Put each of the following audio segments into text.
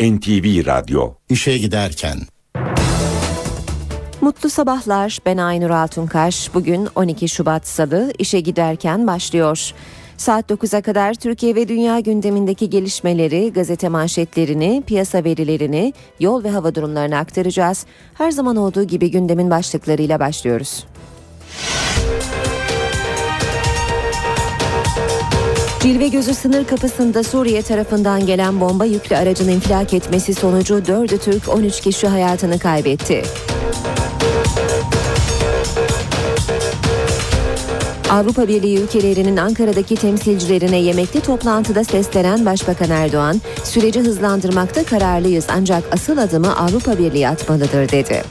NTV Radyo İşe giderken Mutlu sabahlar. Ben Aynur Altunkaş. Bugün 12 Şubat Salı işe giderken başlıyor. Saat 9'a kadar Türkiye ve dünya gündemindeki gelişmeleri, gazete manşetlerini, piyasa verilerini, yol ve hava durumlarını aktaracağız. Her zaman olduğu gibi gündemin başlıklarıyla başlıyoruz. Cilve gözü sınır kapısında Suriye tarafından gelen bomba yüklü aracın infilak etmesi sonucu 4'ü Türk 13 kişi hayatını kaybetti. Avrupa Birliği ülkelerinin Ankara'daki temsilcilerine yemekli toplantıda seslenen Başbakan Erdoğan, süreci hızlandırmakta kararlıyız ancak asıl adımı Avrupa Birliği atmalıdır dedi.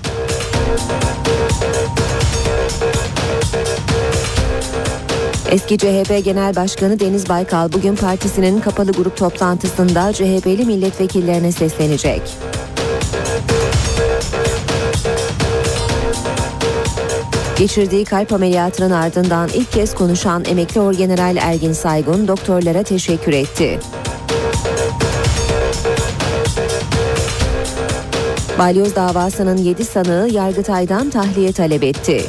Eski CHP Genel Başkanı Deniz Baykal bugün partisinin kapalı grup toplantısında CHP'li milletvekillerine seslenecek. Geçirdiği kalp ameliyatının ardından ilk kez konuşan emekli orgeneral Ergin Saygun doktorlara teşekkür etti. Balyoz davasının 7 sanığı Yargıtay'dan tahliye talep etti.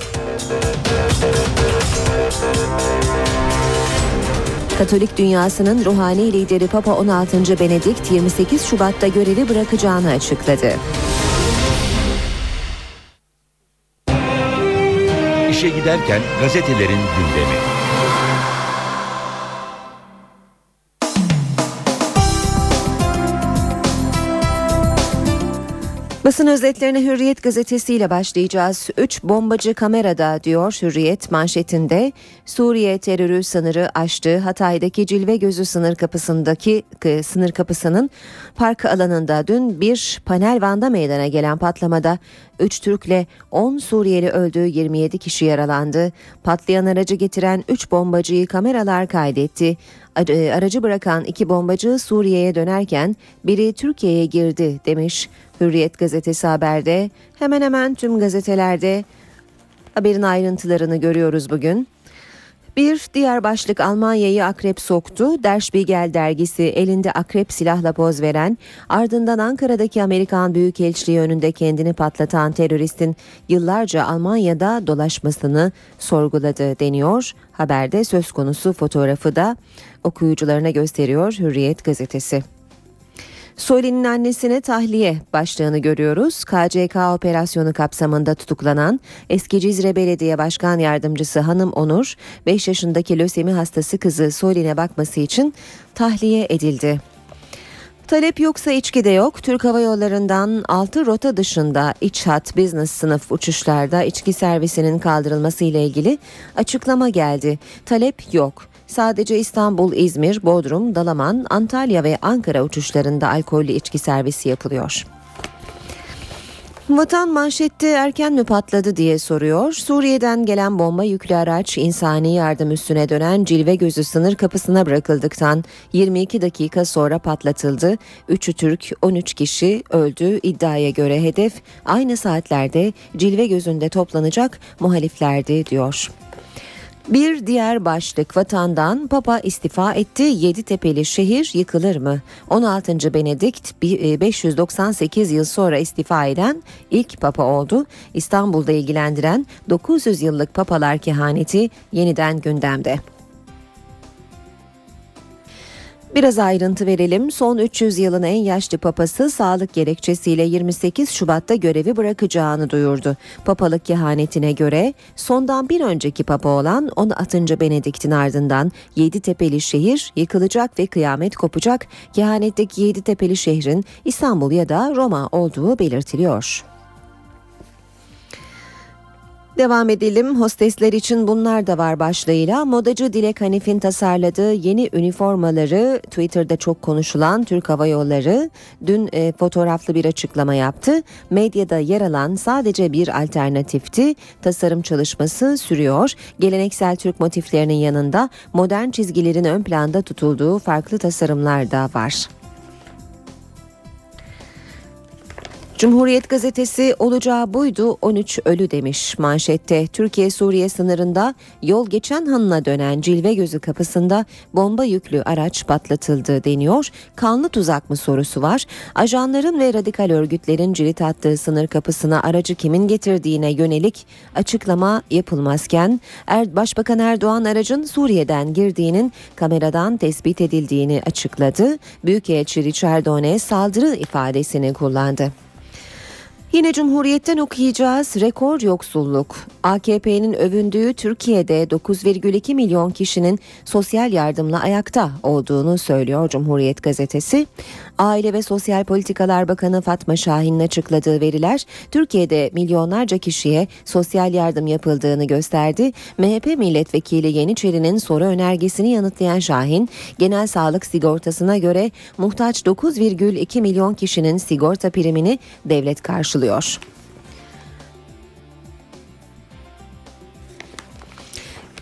Katolik dünyasının ruhani lideri Papa 16. Benedikt 28 Şubat'ta görevi bırakacağını açıkladı. İşe giderken gazetelerin gündemi. Basın özetlerine Hürriyet gazetesiyle başlayacağız. Üç bombacı kamerada diyor Hürriyet manşetinde. Suriye terörü sınırı aştı. Hatay'daki Cilve Gözü sınır kapısındaki sınır kapısının park alanında dün bir panel vanda meydana gelen patlamada 3 Türk'le 10 Suriyeli öldü, 27 kişi yaralandı. Patlayan aracı getiren 3 bombacıyı kameralar kaydetti. Aracı bırakan iki bombacı Suriye'ye dönerken biri Türkiye'ye girdi demiş. Hürriyet gazetesi haberde hemen hemen tüm gazetelerde haberin ayrıntılarını görüyoruz bugün. Bir diğer başlık Almanya'yı akrep soktu. Der Spiegel dergisi elinde akrep silahla poz veren ardından Ankara'daki Amerikan Büyükelçiliği önünde kendini patlatan teröristin yıllarca Almanya'da dolaşmasını sorguladı deniyor. Haberde söz konusu fotoğrafı da okuyucularına gösteriyor Hürriyet gazetesi. Soli'nin annesine tahliye başlığını görüyoruz. KCK operasyonu kapsamında tutuklanan eski Cizre Belediye Başkan Yardımcısı Hanım Onur, 5 yaşındaki lösemi hastası kızı Solin'e bakması için tahliye edildi. Talep yoksa içki de yok. Türk Hava Yolları'ndan 6 rota dışında iç hat business sınıf uçuşlarda içki servisinin kaldırılması ile ilgili açıklama geldi. Talep yok. Sadece İstanbul, İzmir, Bodrum, Dalaman, Antalya ve Ankara uçuşlarında alkollü içki servisi yapılıyor. Vatan manşette erken mi patladı diye soruyor. Suriye'den gelen bomba yüklü araç insani yardım üstüne dönen Cilve Gözü sınır kapısına bırakıldıktan 22 dakika sonra patlatıldı. 3'ü Türk, 13 kişi öldü. İddiaya göre hedef aynı saatlerde Cilve Gözü'nde toplanacak muhaliflerdi diyor. Bir diğer başlık vatandan Papa istifa etti. Yeditepe'li şehir yıkılır mı? 16. Benedikt 598 yıl sonra istifa eden ilk papa oldu. İstanbul'da ilgilendiren 900 yıllık papalar kehaneti yeniden gündemde. Biraz ayrıntı verelim. Son 300 yılın en yaşlı papası sağlık gerekçesiyle 28 Şubat'ta görevi bırakacağını duyurdu. Papalık kehanetine göre sondan bir önceki papa olan 16. Benedikt'in ardından Yeditepe'li şehir yıkılacak ve kıyamet kopacak. Kehanetteki Yeditepe'li şehrin İstanbul ya da Roma olduğu belirtiliyor. Devam edelim. Hostesler için bunlar da var başlığıyla. Modacı Dilek Hanif'in tasarladığı yeni üniformaları Twitter'da çok konuşulan Türk Hava Yolları dün e, fotoğraflı bir açıklama yaptı. Medyada yer alan sadece bir alternatifti. Tasarım çalışması sürüyor. Geleneksel Türk motiflerinin yanında modern çizgilerin ön planda tutulduğu farklı tasarımlar da var. Cumhuriyet gazetesi olacağı buydu 13 ölü demiş manşette. Türkiye-Suriye sınırında yol geçen hanına dönen cilve gözü kapısında bomba yüklü araç patlatıldı deniyor. Kanlı tuzak mı sorusu var. Ajanların ve radikal örgütlerin cirit attığı sınır kapısına aracı kimin getirdiğine yönelik açıklama yapılmazken er, Başbakan Erdoğan aracın Suriye'den girdiğinin kameradan tespit edildiğini açıkladı. Büyükelçi Richard One saldırı ifadesini kullandı. Yine Cumhuriyet'ten okuyacağız rekor yoksulluk. AKP'nin övündüğü Türkiye'de 9,2 milyon kişinin sosyal yardımla ayakta olduğunu söylüyor Cumhuriyet gazetesi. Aile ve Sosyal Politikalar Bakanı Fatma Şahin'in açıkladığı veriler Türkiye'de milyonlarca kişiye sosyal yardım yapıldığını gösterdi. MHP milletvekili Yeniçeri'nin soru önergesini yanıtlayan Şahin, genel sağlık sigortasına göre muhtaç 9,2 milyon kişinin sigorta primini devlet karşılıyor.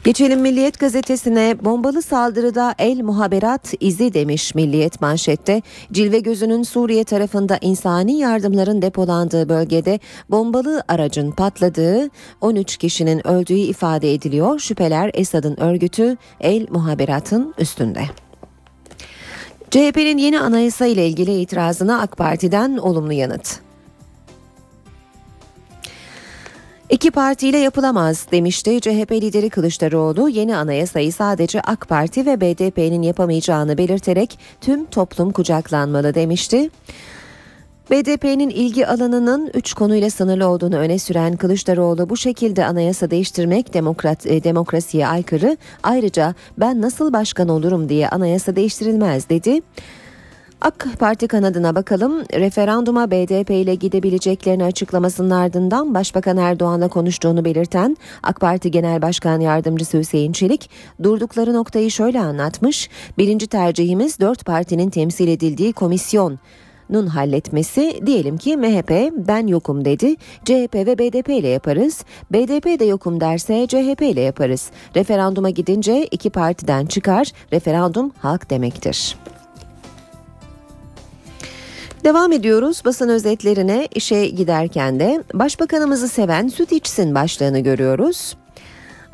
Geçelim Milliyet gazetesine bombalı saldırıda el muhaberat izi demiş Milliyet manşette. Cilve gözünün Suriye tarafında insani yardımların depolandığı bölgede bombalı aracın patladığı 13 kişinin öldüğü ifade ediliyor. Şüpheler Esad'ın örgütü el muhaberatın üstünde. CHP'nin yeni anayasa ile ilgili itirazına AK Parti'den olumlu yanıt. İki partiyle yapılamaz demişti CHP lideri Kılıçdaroğlu yeni anayasayı sadece AK Parti ve BDP'nin yapamayacağını belirterek tüm toplum kucaklanmalı demişti. BDP'nin ilgi alanının 3 konuyla sınırlı olduğunu öne süren Kılıçdaroğlu bu şekilde anayasa değiştirmek demokrat, e, demokrasiye aykırı. Ayrıca ben nasıl başkan olurum diye anayasa değiştirilmez dedi. AK Parti kanadına bakalım. Referanduma BDP ile gidebileceklerini açıklamasının ardından Başbakan Erdoğan'la konuştuğunu belirten AK Parti Genel Başkan Yardımcısı Hüseyin Çelik durdukları noktayı şöyle anlatmış. Birinci tercihimiz dört partinin temsil edildiği komisyon. Nun halletmesi diyelim ki MHP ben yokum dedi. CHP ve BDP ile yaparız. BDP de yokum derse CHP ile yaparız. Referanduma gidince iki partiden çıkar. Referandum halk demektir. Devam ediyoruz basın özetlerine işe giderken de başbakanımızı seven süt içsin başlığını görüyoruz.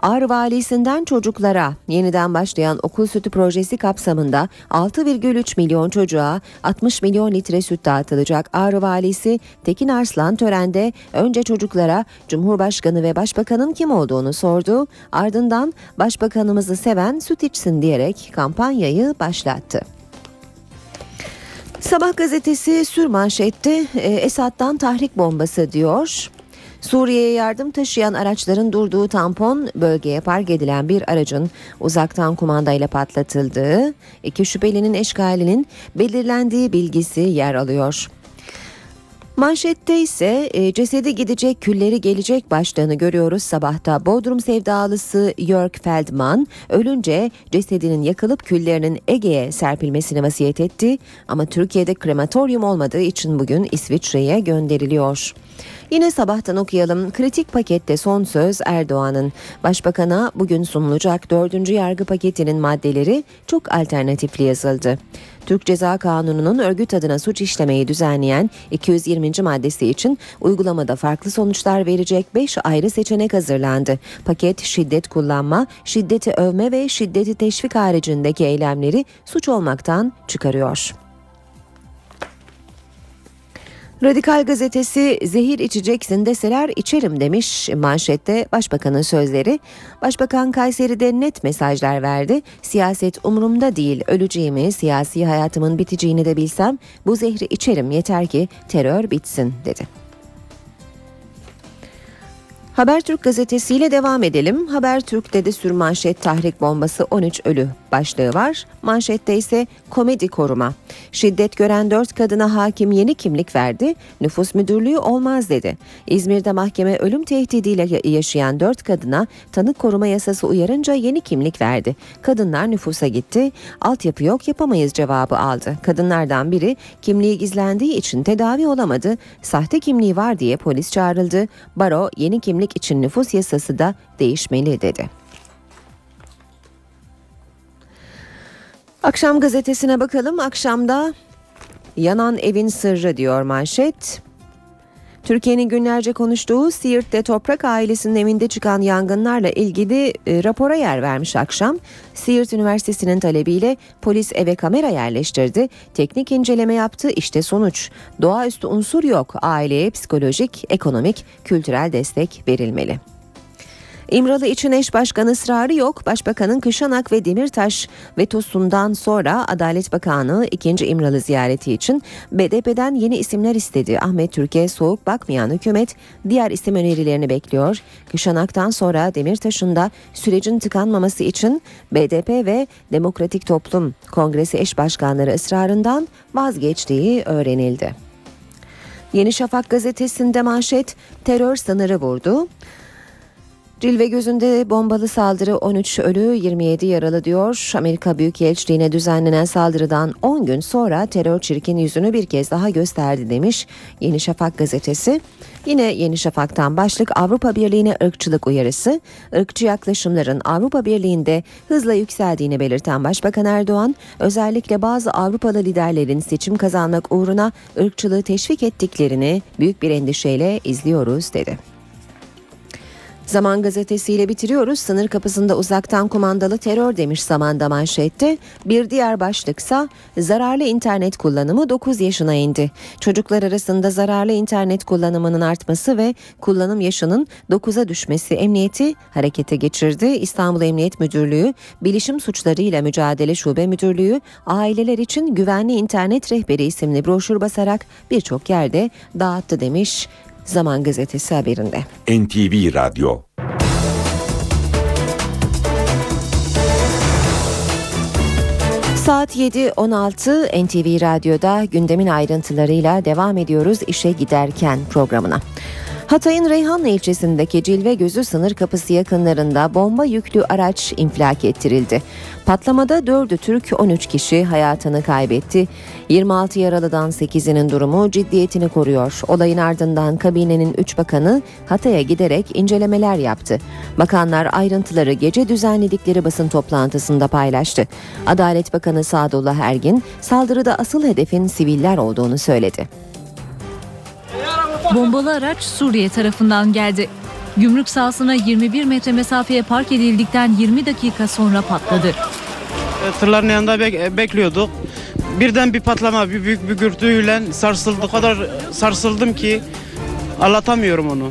Ağrı valisinden çocuklara yeniden başlayan okul sütü projesi kapsamında 6,3 milyon çocuğa 60 milyon litre süt dağıtılacak. Ağrı valisi Tekin Arslan törende önce çocuklara Cumhurbaşkanı ve Başbakanın kim olduğunu sordu. Ardından Başbakanımızı seven süt içsin diyerek kampanyayı başlattı. Sabah gazetesi sür manşette e, Esad'dan tahrik bombası diyor. Suriye'ye yardım taşıyan araçların durduğu tampon bölgeye park edilen bir aracın uzaktan kumandayla patlatıldığı, iki şüphelinin eşkalinin belirlendiği bilgisi yer alıyor. Manşette ise e, cesedi gidecek külleri gelecek başlığını görüyoruz sabahta. Bodrum sevdalısı Jörg Feldman ölünce cesedinin yakılıp küllerinin Ege'ye serpilmesini vasiyet etti. Ama Türkiye'de krematoryum olmadığı için bugün İsviçre'ye gönderiliyor. Yine sabahtan okuyalım. Kritik pakette son söz Erdoğan'ın. Başbakan'a bugün sunulacak dördüncü yargı paketinin maddeleri çok alternatifli yazıldı. Türk Ceza Kanunu'nun örgüt adına suç işlemeyi düzenleyen 220. maddesi için uygulamada farklı sonuçlar verecek 5 ayrı seçenek hazırlandı. Paket şiddet kullanma, şiddeti övme ve şiddeti teşvik haricindeki eylemleri suç olmaktan çıkarıyor. Radikal gazetesi zehir içeceksin deseler içerim demiş manşette başbakanın sözleri. Başbakan Kayseri'de net mesajlar verdi. Siyaset umurumda değil öleceğimi siyasi hayatımın biteceğini de bilsem bu zehri içerim yeter ki terör bitsin dedi. Habertürk gazetesiyle devam edelim. Habertürk'te de sürmanşet tahrik bombası 13 ölü başlığı var. Manşette ise komedi koruma. Şiddet gören 4 kadına hakim yeni kimlik verdi. Nüfus müdürlüğü olmaz dedi. İzmir'de mahkeme ölüm tehdidiyle yaşayan 4 kadına tanık koruma yasası uyarınca yeni kimlik verdi. Kadınlar nüfusa gitti. Altyapı yok yapamayız cevabı aldı. Kadınlardan biri kimliği gizlendiği için tedavi olamadı. Sahte kimliği var diye polis çağrıldı. Baro yeni kimlik için nüfus yasası da değişmeli dedi. Akşam gazetesine bakalım. Akşamda yanan evin sırrı diyor manşet. Türkiye'nin günlerce konuştuğu Siirt'te Toprak ailesinin evinde çıkan yangınlarla ilgili e, rapora yer vermiş akşam. Siirt Üniversitesi'nin talebiyle polis eve kamera yerleştirdi. Teknik inceleme yaptı. İşte sonuç. Doğaüstü unsur yok. Aileye psikolojik, ekonomik, kültürel destek verilmeli. İmralı için eş başkan ısrarı yok. Başbakanın Kışanak ve Demirtaş vetosundan sonra Adalet Bakanı ikinci İmralı ziyareti için BDP'den yeni isimler istedi. Ahmet Türkiye soğuk bakmayan hükümet diğer isim önerilerini bekliyor. Kışanak'tan sonra Demirtaş'ın da sürecin tıkanmaması için BDP ve Demokratik Toplum Kongresi eş başkanları ısrarından vazgeçtiği öğrenildi. Yeni Şafak gazetesinde manşet terör sınırı vurdu. Cilve gözünde bombalı saldırı 13 ölü 27 yaralı diyor. Amerika Büyükelçiliğine düzenlenen saldırıdan 10 gün sonra terör çirkin yüzünü bir kez daha gösterdi demiş Yeni Şafak gazetesi. Yine Yeni Şafak'tan başlık Avrupa Birliği'ne ırkçılık uyarısı. Irkçı yaklaşımların Avrupa Birliği'nde hızla yükseldiğini belirten Başbakan Erdoğan, özellikle bazı Avrupalı liderlerin seçim kazanmak uğruna ırkçılığı teşvik ettiklerini büyük bir endişeyle izliyoruz dedi. Zaman gazetesiyle bitiriyoruz. Sınır kapısında uzaktan kumandalı terör demiş zamanda manşette. Bir diğer başlıksa zararlı internet kullanımı 9 yaşına indi. Çocuklar arasında zararlı internet kullanımının artması ve kullanım yaşının 9'a düşmesi emniyeti harekete geçirdi. İstanbul Emniyet Müdürlüğü, Bilişim Suçlarıyla Mücadele Şube Müdürlüğü, aileler için güvenli internet rehberi isimli broşür basarak birçok yerde dağıttı demiş Zaman Gazetesi haberinde. NTV Radyo Saat 7.16 NTV Radyo'da gündemin ayrıntılarıyla devam ediyoruz işe giderken programına. Hatay'ın Reyhanlı ilçesindeki Cilve Gözü sınır kapısı yakınlarında bomba yüklü araç infilak ettirildi. Patlamada 4'ü Türk 13 kişi hayatını kaybetti. 26 yaralıdan 8'inin durumu ciddiyetini koruyor. Olayın ardından kabinenin 3 bakanı Hatay'a giderek incelemeler yaptı. Bakanlar ayrıntıları gece düzenledikleri basın toplantısında paylaştı. Adalet Bakanı Sadullah Ergin saldırıda asıl hedefin siviller olduğunu söyledi. Bombalı araç Suriye tarafından geldi. Gümrük sahasına 21 metre mesafeye park edildikten 20 dakika sonra patladı. E, tırların yanında bek- bekliyorduk. Birden bir patlama, bir büyük bir gürültüyle sarsıldı. O kadar sarsıldım ki anlatamıyorum onu.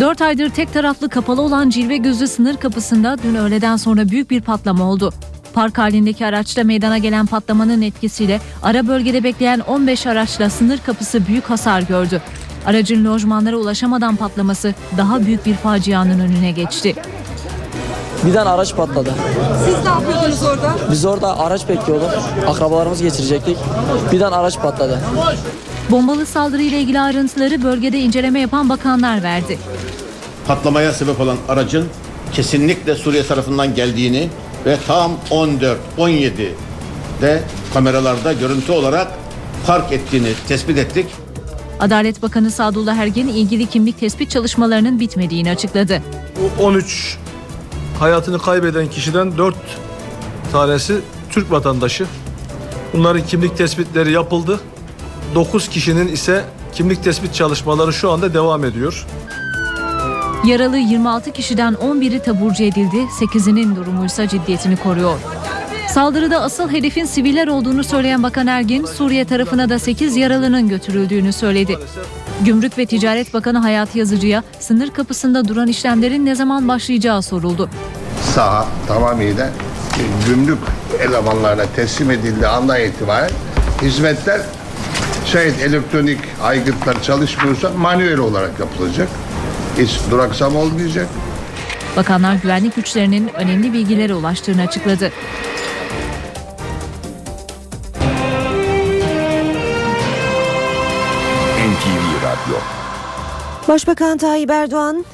4 aydır tek taraflı kapalı olan Cilve Gözü sınır kapısında dün öğleden sonra büyük bir patlama oldu. Park halindeki araçta meydana gelen patlamanın etkisiyle ara bölgede bekleyen 15 araçla sınır kapısı büyük hasar gördü. Aracın lojmanlara ulaşamadan patlaması daha büyük bir facianın önüne geçti. Birden araç patladı. Siz ne yapıyordunuz orada? Biz orada araç bekliyorduk. Akrabalarımızı geçirecektik. Birden araç patladı. Bombalı saldırıyla ilgili ayrıntıları bölgede inceleme yapan bakanlar verdi. Patlamaya sebep olan aracın kesinlikle Suriye tarafından geldiğini ve tam 14-17'de kameralarda görüntü olarak park ettiğini tespit ettik. Adalet Bakanı Sadullah Ergin ilgili kimlik tespit çalışmalarının bitmediğini açıkladı. 13 hayatını kaybeden kişiden 4 tanesi Türk vatandaşı. Bunların kimlik tespitleri yapıldı. 9 kişinin ise kimlik tespit çalışmaları şu anda devam ediyor. Yaralı 26 kişiden 11'i taburcu edildi, 8'inin durumuysa ciddiyetini koruyor. Saldırıda asıl hedefin siviller olduğunu söyleyen Bakan Ergin, Suriye tarafına da 8 yaralının götürüldüğünü söyledi. Gümrük ve Ticaret Bakanı Hayati Yazıcı'ya sınır kapısında duran işlemlerin ne zaman başlayacağı soruldu. Saha tamamıyla gümrük elemanlarına teslim edildiği andan itibaren hizmetler şayet elektronik aygıtlar çalışmıyorsa manuel olarak yapılacak. Hiç duraksam olmayacak. Bakanlar güvenlik güçlerinin önemli bilgilere ulaştığını açıkladı. Radyo Başbakan Tayyip Erdoğan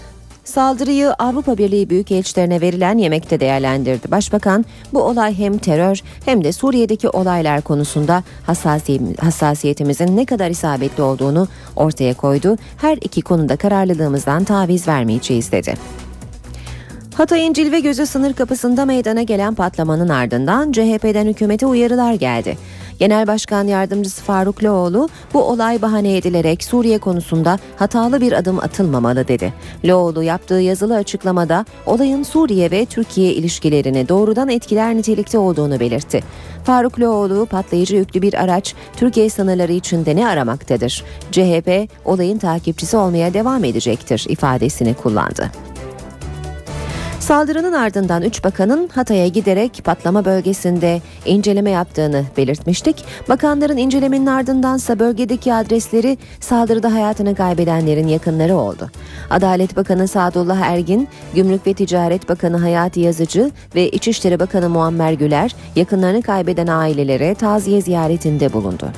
saldırıyı Avrupa Birliği büyükelçilerine verilen yemekte değerlendirdi. Başbakan bu olay hem terör hem de Suriye'deki olaylar konusunda hassasi- hassasiyetimizin ne kadar isabetli olduğunu ortaya koydu. Her iki konuda kararlılığımızdan taviz vermeyeceğiz dedi. Hatay'ın Cilve Gözü sınır kapısında meydana gelen patlamanın ardından CHP'den hükümete uyarılar geldi. Genel Başkan Yardımcısı Faruk Loğlu bu olay bahane edilerek Suriye konusunda hatalı bir adım atılmamalı dedi. Loğlu yaptığı yazılı açıklamada olayın Suriye ve Türkiye ilişkilerini doğrudan etkiler nitelikte olduğunu belirtti. Faruk Loğlu patlayıcı yüklü bir araç Türkiye sınırları içinde ne aramaktadır? CHP olayın takipçisi olmaya devam edecektir ifadesini kullandı. Saldırının ardından 3 bakanın Hatay'a giderek patlama bölgesinde inceleme yaptığını belirtmiştik. Bakanların incelemenin ardındansa bölgedeki adresleri saldırıda hayatını kaybedenlerin yakınları oldu. Adalet Bakanı Sadullah Ergin, Gümrük ve Ticaret Bakanı Hayati Yazıcı ve İçişleri Bakanı Muammer Güler yakınlarını kaybeden ailelere taziye ziyaretinde bulundu.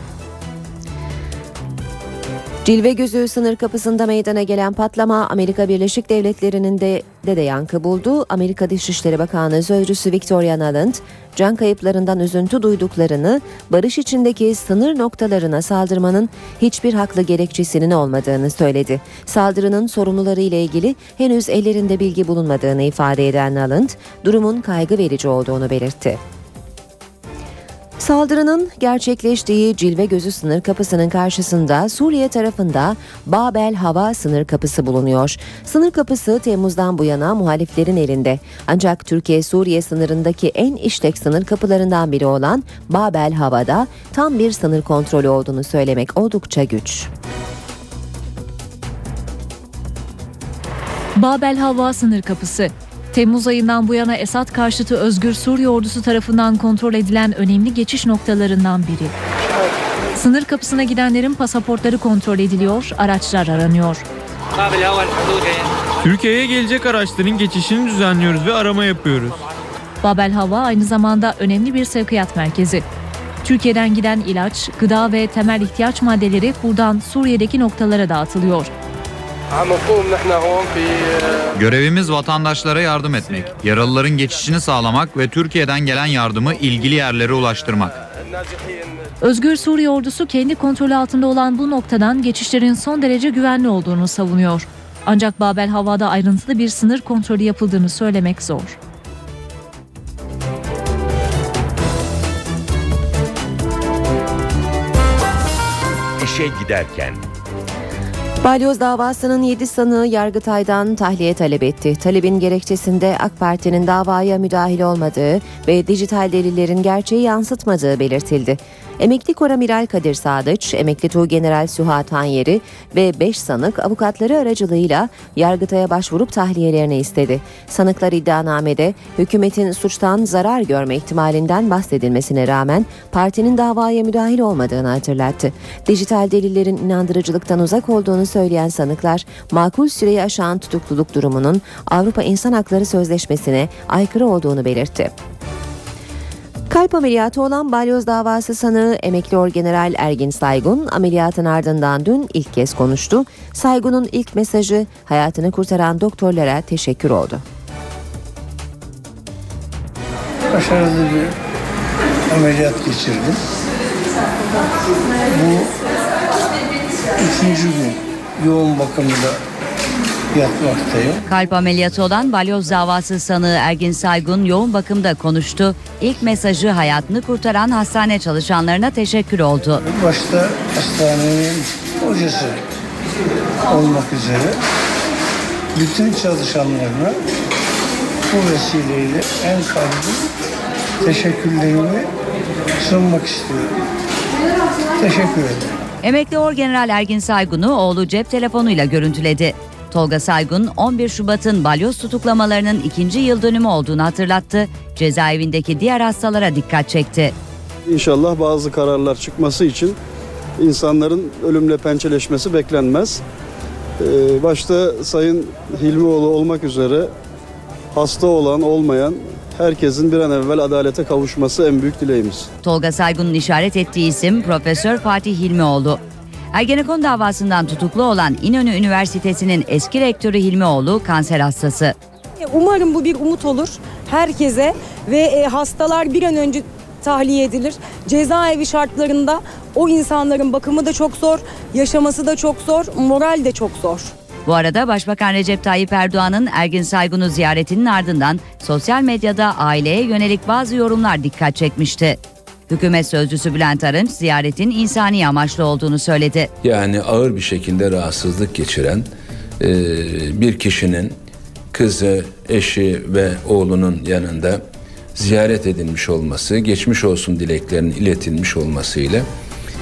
Cilve Gözü sınır kapısında meydana gelen patlama Amerika Birleşik Devletleri'nin de, de de yankı buldu. Amerika Dışişleri Bakanı Sözcüsü Victoria Nuland, can kayıplarından üzüntü duyduklarını, barış içindeki sınır noktalarına saldırmanın hiçbir haklı gerekçesinin olmadığını söyledi. Saldırının sorumluları ile ilgili henüz ellerinde bilgi bulunmadığını ifade eden Nuland, durumun kaygı verici olduğunu belirtti. Saldırının gerçekleştiği Cilve Gözü sınır kapısının karşısında Suriye tarafında Babel Hava sınır kapısı bulunuyor. Sınır kapısı Temmuz'dan bu yana muhaliflerin elinde. Ancak Türkiye-Suriye sınırındaki en işlek sınır kapılarından biri olan Babel Hava'da tam bir sınır kontrolü olduğunu söylemek oldukça güç. Babel Hava sınır kapısı. Temmuz ayından bu yana Esad karşıtı Özgür Suriye ordusu tarafından kontrol edilen önemli geçiş noktalarından biri. Sınır kapısına gidenlerin pasaportları kontrol ediliyor, araçlar aranıyor. Türkiye'ye gelecek araçların geçişini düzenliyoruz ve arama yapıyoruz. Babel Hava aynı zamanda önemli bir sevkiyat merkezi. Türkiye'den giden ilaç, gıda ve temel ihtiyaç maddeleri buradan Suriye'deki noktalara dağıtılıyor. Görevimiz vatandaşlara yardım etmek, yaralıların geçişini sağlamak ve Türkiye'den gelen yardımı ilgili yerlere ulaştırmak. Özgür Suriye ordusu kendi kontrolü altında olan bu noktadan geçişlerin son derece güvenli olduğunu savunuyor. Ancak Babel Hava'da ayrıntılı bir sınır kontrolü yapıldığını söylemek zor. İşe giderken Balyoz davasının 7 sanığı Yargıtay'dan tahliye talep etti. Talebin gerekçesinde AK Parti'nin davaya müdahil olmadığı ve dijital delillerin gerçeği yansıtmadığı belirtildi. Emekli Koramiral Kadir Sadıç, Emekli Tuğgeneral Süha Tanyeri ve 5 sanık avukatları aracılığıyla Yargıtay'a başvurup tahliyelerini istedi. Sanıklar iddianamede hükümetin suçtan zarar görme ihtimalinden bahsedilmesine rağmen partinin davaya müdahil olmadığını hatırlattı. Dijital delillerin inandırıcılıktan uzak olduğunu söyleyen sanıklar makul süreyi aşan tutukluluk durumunun Avrupa İnsan Hakları Sözleşmesi'ne aykırı olduğunu belirtti. Kalp ameliyatı olan balyoz davası sanığı emekli orgeneral Ergin Saygun ameliyatın ardından dün ilk kez konuştu. Saygun'un ilk mesajı hayatını kurtaran doktorlara teşekkür oldu. Başarılı bir ameliyat geçirdim. Bu üçüncü gün yoğun bakımda yatmaktayım. Kalp ameliyatı olan balyoz davası sanığı Ergin Saygun yoğun bakımda konuştu. İlk mesajı hayatını kurtaran hastane çalışanlarına teşekkür oldu. Başta hastanenin hocası olmak üzere bütün çalışanlarına bu vesileyle en kalbi teşekkürlerimi sunmak istiyorum. Teşekkür ederim. Emekli Orgeneral Ergin Saygun'u oğlu cep telefonuyla görüntüledi. Tolga Saygun 11 Şubat'ın balyoz tutuklamalarının ikinci yıl dönümü olduğunu hatırlattı. Cezaevindeki diğer hastalara dikkat çekti. İnşallah bazı kararlar çıkması için insanların ölümle pençeleşmesi beklenmez. Ee, başta Sayın Hilmioğlu olmak üzere hasta olan olmayan herkesin bir an evvel adalete kavuşması en büyük dileğimiz. Tolga Saygun'un işaret ettiği isim Profesör Fatih Hilmioğlu. Ergenekon davasından tutuklu olan İnönü Üniversitesi'nin eski rektörü Hilmioğlu kanser hastası. Umarım bu bir umut olur herkese ve e, hastalar bir an önce tahliye edilir. Cezaevi şartlarında o insanların bakımı da çok zor, yaşaması da çok zor, moral de çok zor. Bu arada Başbakan Recep Tayyip Erdoğan'ın Ergin Saygun'u ziyaretinin ardından sosyal medyada aileye yönelik bazı yorumlar dikkat çekmişti. Hükümet sözcüsü Bülent Arınç ziyaretin insani amaçlı olduğunu söyledi. Yani ağır bir şekilde rahatsızlık geçiren e, bir kişinin kızı, eşi ve oğlunun yanında ziyaret edilmiş olması, geçmiş olsun dileklerinin iletilmiş olmasıyla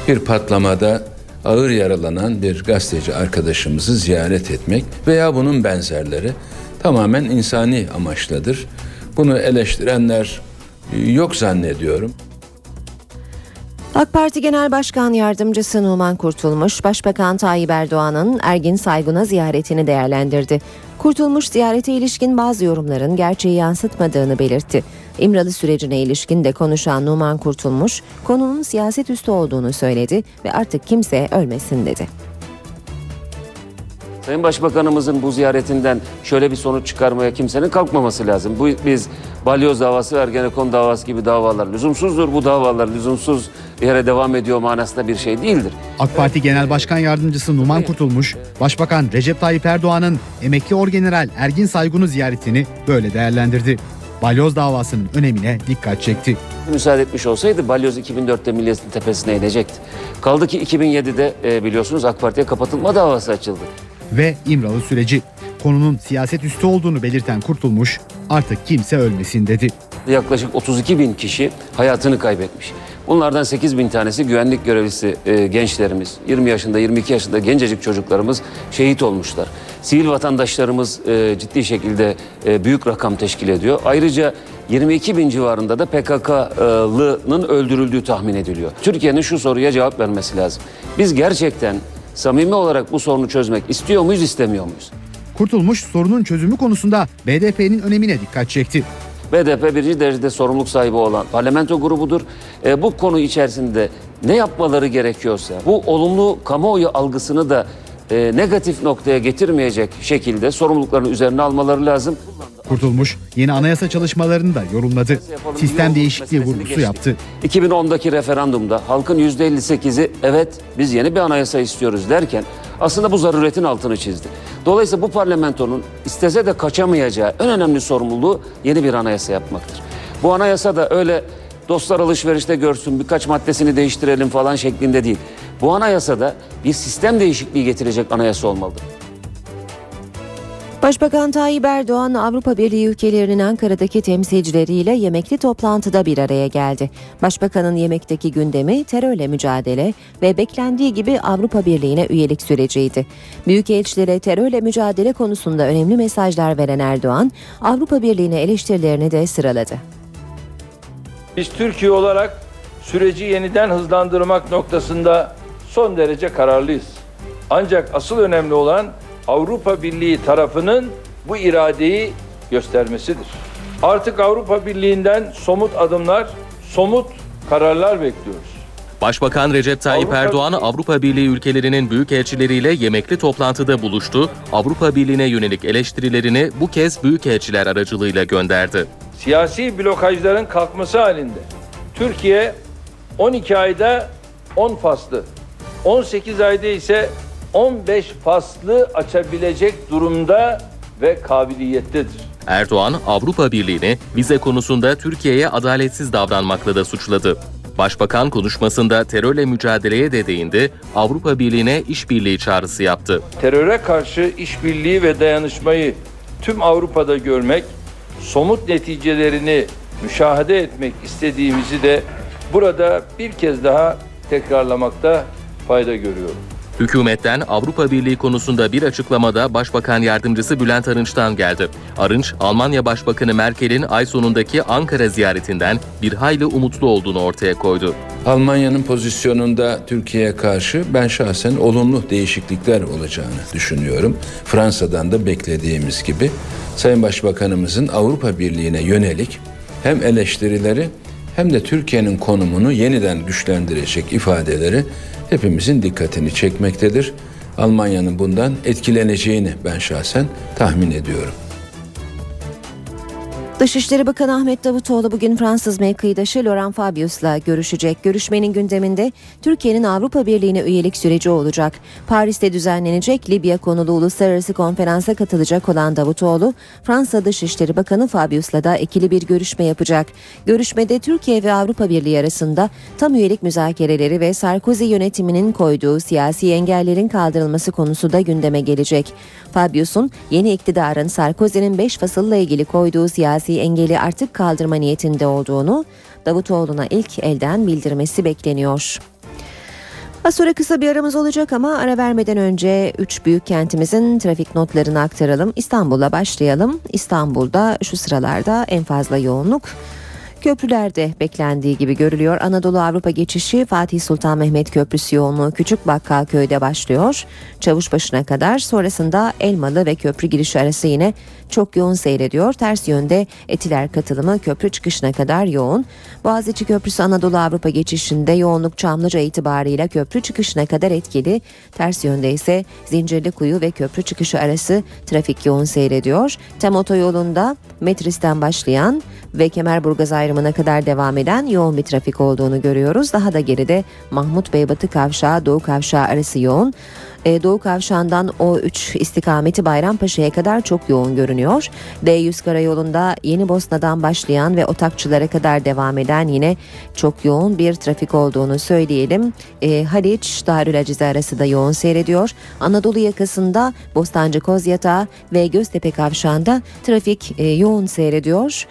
bir patlamada ağır yaralanan bir gazeteci arkadaşımızı ziyaret etmek veya bunun benzerleri tamamen insani amaçladır. Bunu eleştirenler yok zannediyorum. AK Parti Genel Başkan Yardımcısı Numan Kurtulmuş, Başbakan Tayyip Erdoğan'ın Ergin Saygun'a ziyaretini değerlendirdi. Kurtulmuş ziyarete ilişkin bazı yorumların gerçeği yansıtmadığını belirtti. İmralı sürecine ilişkin de konuşan Numan Kurtulmuş, konunun siyaset üstü olduğunu söyledi ve artık kimse ölmesin dedi. Sayın Başbakanımızın bu ziyaretinden şöyle bir sonuç çıkarmaya kimsenin kalkmaması lazım. Bu biz balyoz davası, Ergenekon davası gibi davalar lüzumsuzdur. Bu davalar lüzumsuz yere devam ediyor manasında bir şey değildir. AK Parti Genel Başkan Yardımcısı Numan Kurtulmuş, Başbakan Recep Tayyip Erdoğan'ın emekli orgeneral Ergin Saygun'u ziyaretini böyle değerlendirdi. Balyoz davasının önemine dikkat çekti. Müsaade etmiş olsaydı balyoz 2004'te milletin tepesine inecekti. Kaldı ki 2007'de e, biliyorsunuz AK Parti'ye kapatılma davası açıldı. Ve İmralı süreci. Konunun siyaset üstü olduğunu belirten Kurtulmuş, artık kimse ölmesin dedi. Yaklaşık 32 bin kişi hayatını kaybetmiş. Bunlardan 8 bin tanesi güvenlik görevlisi e, gençlerimiz. 20 yaşında 22 yaşında gencecik çocuklarımız şehit olmuşlar. Sivil vatandaşlarımız e, ciddi şekilde e, büyük rakam teşkil ediyor. Ayrıca 22 bin civarında da PKK'lının öldürüldüğü tahmin ediliyor. Türkiye'nin şu soruya cevap vermesi lazım. Biz gerçekten samimi olarak bu sorunu çözmek istiyor muyuz istemiyor muyuz? Kurtulmuş sorunun çözümü konusunda BDP'nin önemine dikkat çekti. BDP birinci derecede sorumluluk sahibi olan parlamento grubudur. E, bu konu içerisinde ne yapmaları gerekiyorsa bu olumlu kamuoyu algısını da e, negatif noktaya getirmeyecek şekilde sorumluluklarını üzerine almaları lazım. Kurtulmuş yeni anayasa çalışmalarını da yorumladı. Sistem değişikliği vurgusu yaptı. 2010'daki referandumda halkın %58'i evet biz yeni bir anayasa istiyoruz derken aslında bu zaruretin altını çizdi. Dolayısıyla bu parlamentonun istese de kaçamayacağı en önemli sorumluluğu yeni bir anayasa yapmaktır. Bu anayasa da öyle dostlar alışverişte görsün birkaç maddesini değiştirelim falan şeklinde değil. Bu anayasada bir sistem değişikliği getirecek anayasa olmalıdır. Başbakan Tayyip Erdoğan Avrupa Birliği ülkelerinin Ankara'daki temsilcileriyle yemekli toplantıda bir araya geldi. Başbakanın yemekteki gündemi terörle mücadele ve beklendiği gibi Avrupa Birliği'ne üyelik süreciydi. Büyükelçilere terörle mücadele konusunda önemli mesajlar veren Erdoğan, Avrupa Birliği'ne eleştirilerini de sıraladı. Biz Türkiye olarak süreci yeniden hızlandırmak noktasında son derece kararlıyız. Ancak asıl önemli olan Avrupa Birliği tarafının bu iradeyi göstermesidir. Artık Avrupa Birliği'nden somut adımlar, somut kararlar bekliyoruz. Başbakan Recep Tayyip Avrupa Erdoğan Avrupa Birliği ülkelerinin büyükelçileriyle yemekli toplantıda buluştu. Avrupa Birliği'ne yönelik eleştirilerini bu kez büyükelçiler aracılığıyla gönderdi. Siyasi blokajların kalkması halinde Türkiye 12 ayda 10 faslı, 18 ayda ise 15 faslı açabilecek durumda ve kabiliyettedir. Erdoğan Avrupa Birliği'ni vize konusunda Türkiye'ye adaletsiz davranmakla da suçladı. Başbakan konuşmasında terörle mücadeleye de değindi, Avrupa Birliği'ne işbirliği çağrısı yaptı. Teröre karşı işbirliği ve dayanışmayı tüm Avrupa'da görmek, somut neticelerini müşahede etmek istediğimizi de burada bir kez daha tekrarlamakta fayda görüyorum. Hükümetten Avrupa Birliği konusunda bir açıklamada Başbakan Yardımcısı Bülent Arınç'tan geldi. Arınç, Almanya Başbakanı Merkel'in ay sonundaki Ankara ziyaretinden bir hayli umutlu olduğunu ortaya koydu. Almanya'nın pozisyonunda Türkiye'ye karşı ben şahsen olumlu değişiklikler olacağını düşünüyorum. Fransa'dan da beklediğimiz gibi Sayın Başbakanımızın Avrupa Birliği'ne yönelik hem eleştirileri hem de Türkiye'nin konumunu yeniden güçlendirecek ifadeleri hepimizin dikkatini çekmektedir. Almanya'nın bundan etkileneceğini ben şahsen tahmin ediyorum. Dışişleri Bakanı Ahmet Davutoğlu bugün Fransız mevkidaşı Laurent Fabius'la görüşecek. Görüşmenin gündeminde Türkiye'nin Avrupa Birliği'ne üyelik süreci olacak. Paris'te düzenlenecek Libya konulu uluslararası konferansa katılacak olan Davutoğlu, Fransa Dışişleri Bakanı Fabius'la da ikili bir görüşme yapacak. Görüşmede Türkiye ve Avrupa Birliği arasında tam üyelik müzakereleri ve Sarkozy yönetiminin koyduğu siyasi engellerin kaldırılması konusu da gündeme gelecek. Fabius'un yeni iktidarın Sarkozy'nin 5 fasılla ilgili koyduğu siyasi engeli artık kaldırma niyetinde olduğunu Davutoğlu'na ilk elden bildirmesi bekleniyor. Az sonra kısa bir aramız olacak ama ara vermeden önce 3 büyük kentimizin trafik notlarını aktaralım. İstanbul'a başlayalım. İstanbul'da şu sıralarda en fazla yoğunluk Köprülerde beklendiği gibi görülüyor. Anadolu Avrupa geçişi Fatih Sultan Mehmet Köprüsü yoğunluğu Küçük Bakkalköy'de başlıyor. Çavuşbaşı'na kadar sonrasında Elmalı ve köprü girişi arası yine çok yoğun seyrediyor. Ters yönde Etiler katılımı köprü çıkışına kadar yoğun. Boğaziçi Köprüsü Anadolu Avrupa geçişinde yoğunluk Çamlıca itibarıyla köprü çıkışına kadar etkili. Ters yönde ise Zincirlikuyu ve köprü çıkışı arası trafik yoğun seyrediyor. Tem otoyolunda Metris'ten başlayan ve Kemerburgaz ayrımına kadar devam eden yoğun bir trafik olduğunu görüyoruz. Daha da geride Mahmut Bey Batı Kavşağı Doğu Kavşağı arası yoğun. Ee, Doğu Kavşağı'ndan O3 istikameti Bayrampaşa'ya kadar çok yoğun görünüyor. D100 karayolunda Yeni Bosna'dan başlayan ve Otakçılara kadar devam eden yine çok yoğun bir trafik olduğunu söyleyelim. Ee, Haliç Darül Acize arası da yoğun seyrediyor. Anadolu yakasında Bostancı Kozyatağı ve Göztepe Kavşağı'nda trafik e, yoğun seyrediyor.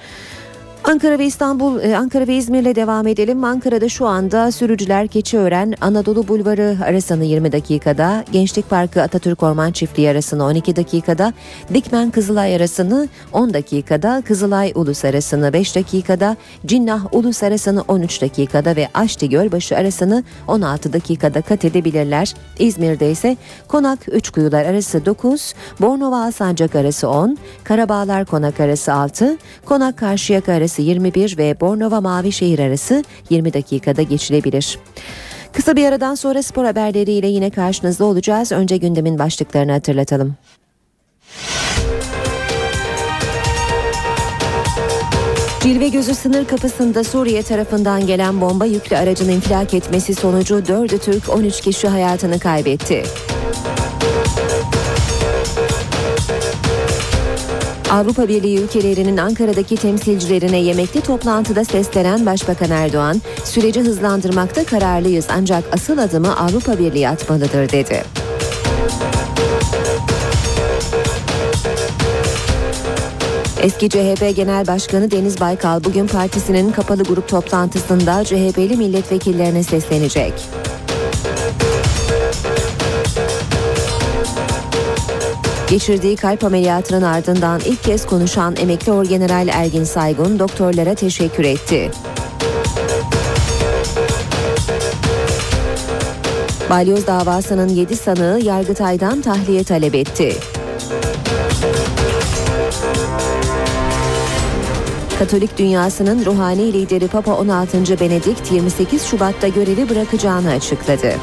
Ankara ve İstanbul, e, Ankara ve İzmir'le devam edelim. Ankara'da şu anda sürücüler Keçiören, Anadolu Bulvarı arasını 20 dakikada, Gençlik Parkı Atatürk Orman Çiftliği arasını 12 dakikada, Dikmen Kızılay arasını 10 dakikada, Kızılay Ulus arasını 5 dakikada, Cinnah Ulus arasını 13 dakikada ve Aşti Gölbaşı arasını 16 dakikada kat edebilirler. İzmir'de ise Konak Üçkuyular arası 9, Bornova Alsancak arası 10, Karabağlar Konak arası 6, Konak Karşıyaka arası 21 ve Bornova Mavişehir arası 20 dakikada geçilebilir. Kısa bir aradan sonra spor haberleriyle yine karşınızda olacağız. Önce gündemin başlıklarını hatırlatalım. Cilve gözü sınır kapısında Suriye tarafından gelen bomba yüklü aracın infilak etmesi sonucu 4'ü Türk 13 kişi hayatını kaybetti. Avrupa Birliği ülkelerinin Ankara'daki temsilcilerine yemekli toplantıda seslenen Başbakan Erdoğan, süreci hızlandırmakta kararlıyız ancak asıl adımı Avrupa Birliği atmalıdır dedi. Eski CHP Genel Başkanı Deniz Baykal bugün partisinin kapalı grup toplantısında CHP'li milletvekillerine seslenecek. Geçirdiği kalp ameliyatının ardından ilk kez konuşan emekli orgeneral Ergin Saygun doktorlara teşekkür etti. Balyoz davasının 7 sanığı Yargıtay'dan tahliye talep etti. Katolik dünyasının ruhani lideri Papa 16. Benedikt 28 Şubat'ta görevi bırakacağını açıkladı.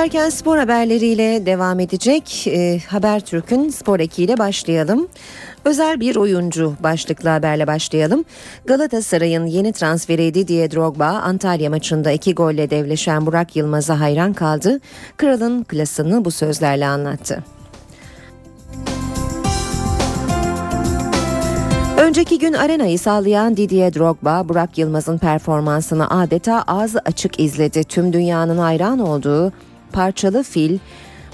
İşe giderken spor haberleriyle devam edecek. E, Habertürk'ün spor ekiyle başlayalım. Özel bir oyuncu başlıklı haberle başlayalım. Galatasaray'ın yeni transferi Didier Drogba Antalya maçında iki golle devleşen Burak Yılmaz'a hayran kaldı. Kralın klasını bu sözlerle anlattı. Önceki gün arenayı sağlayan Didier Drogba, Burak Yılmaz'ın performansını adeta ağzı açık izledi. Tüm dünyanın hayran olduğu parçalı fil,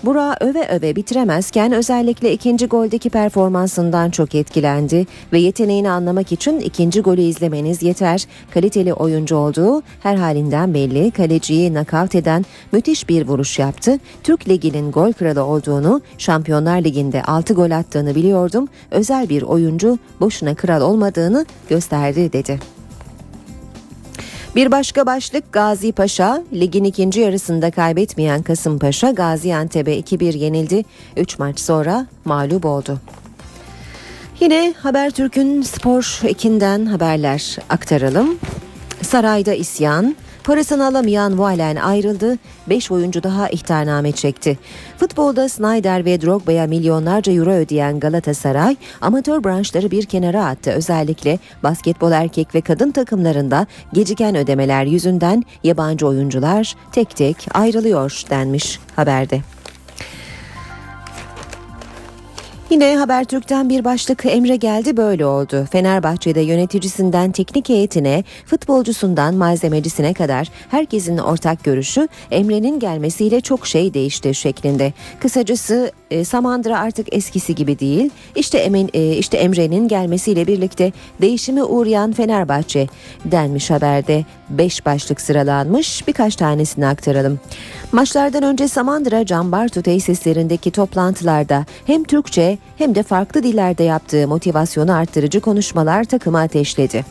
Burak'ı öve öve bitiremezken özellikle ikinci goldeki performansından çok etkilendi ve yeteneğini anlamak için ikinci golü izlemeniz yeter. Kaliteli oyuncu olduğu her halinden belli. Kaleciyi nakavt eden müthiş bir vuruş yaptı. Türk Ligi'nin gol kralı olduğunu, Şampiyonlar Ligi'nde 6 gol attığını biliyordum. Özel bir oyuncu boşuna kral olmadığını gösterdi dedi. Bir başka başlık Gazi Paşa. Ligin ikinci yarısında kaybetmeyen Kasımpaşa Gaziantep'e 2-1 yenildi. 3 maç sonra mağlup oldu. Yine Habertürk'ün spor ekinden haberler aktaralım. Sarayda isyan, parasını alamayan Valen ayrıldı, 5 oyuncu daha ihtarname çekti. Futbolda Snyder ve Drogba'ya milyonlarca euro ödeyen Galatasaray, amatör branşları bir kenara attı. Özellikle basketbol erkek ve kadın takımlarında geciken ödemeler yüzünden yabancı oyuncular tek tek ayrılıyor denmiş haberde. Yine Habertürk'ten bir başlık Emre geldi böyle oldu. Fenerbahçe'de yöneticisinden teknik heyetine, futbolcusundan malzemecisine kadar herkesin ortak görüşü Emre'nin gelmesiyle çok şey değişti şeklinde. Kısacası e, Samandıra artık eskisi gibi değil. İşte Emin e, işte Emre'nin gelmesiyle birlikte değişime uğrayan Fenerbahçe denmiş haberde. 5 başlık sıralanmış. Birkaç tanesini aktaralım. Maçlardan önce Samandıra Can Bartu tesislerindeki toplantılarda hem Türkçe hem de farklı dillerde yaptığı motivasyonu arttırıcı konuşmalar takımı ateşledi.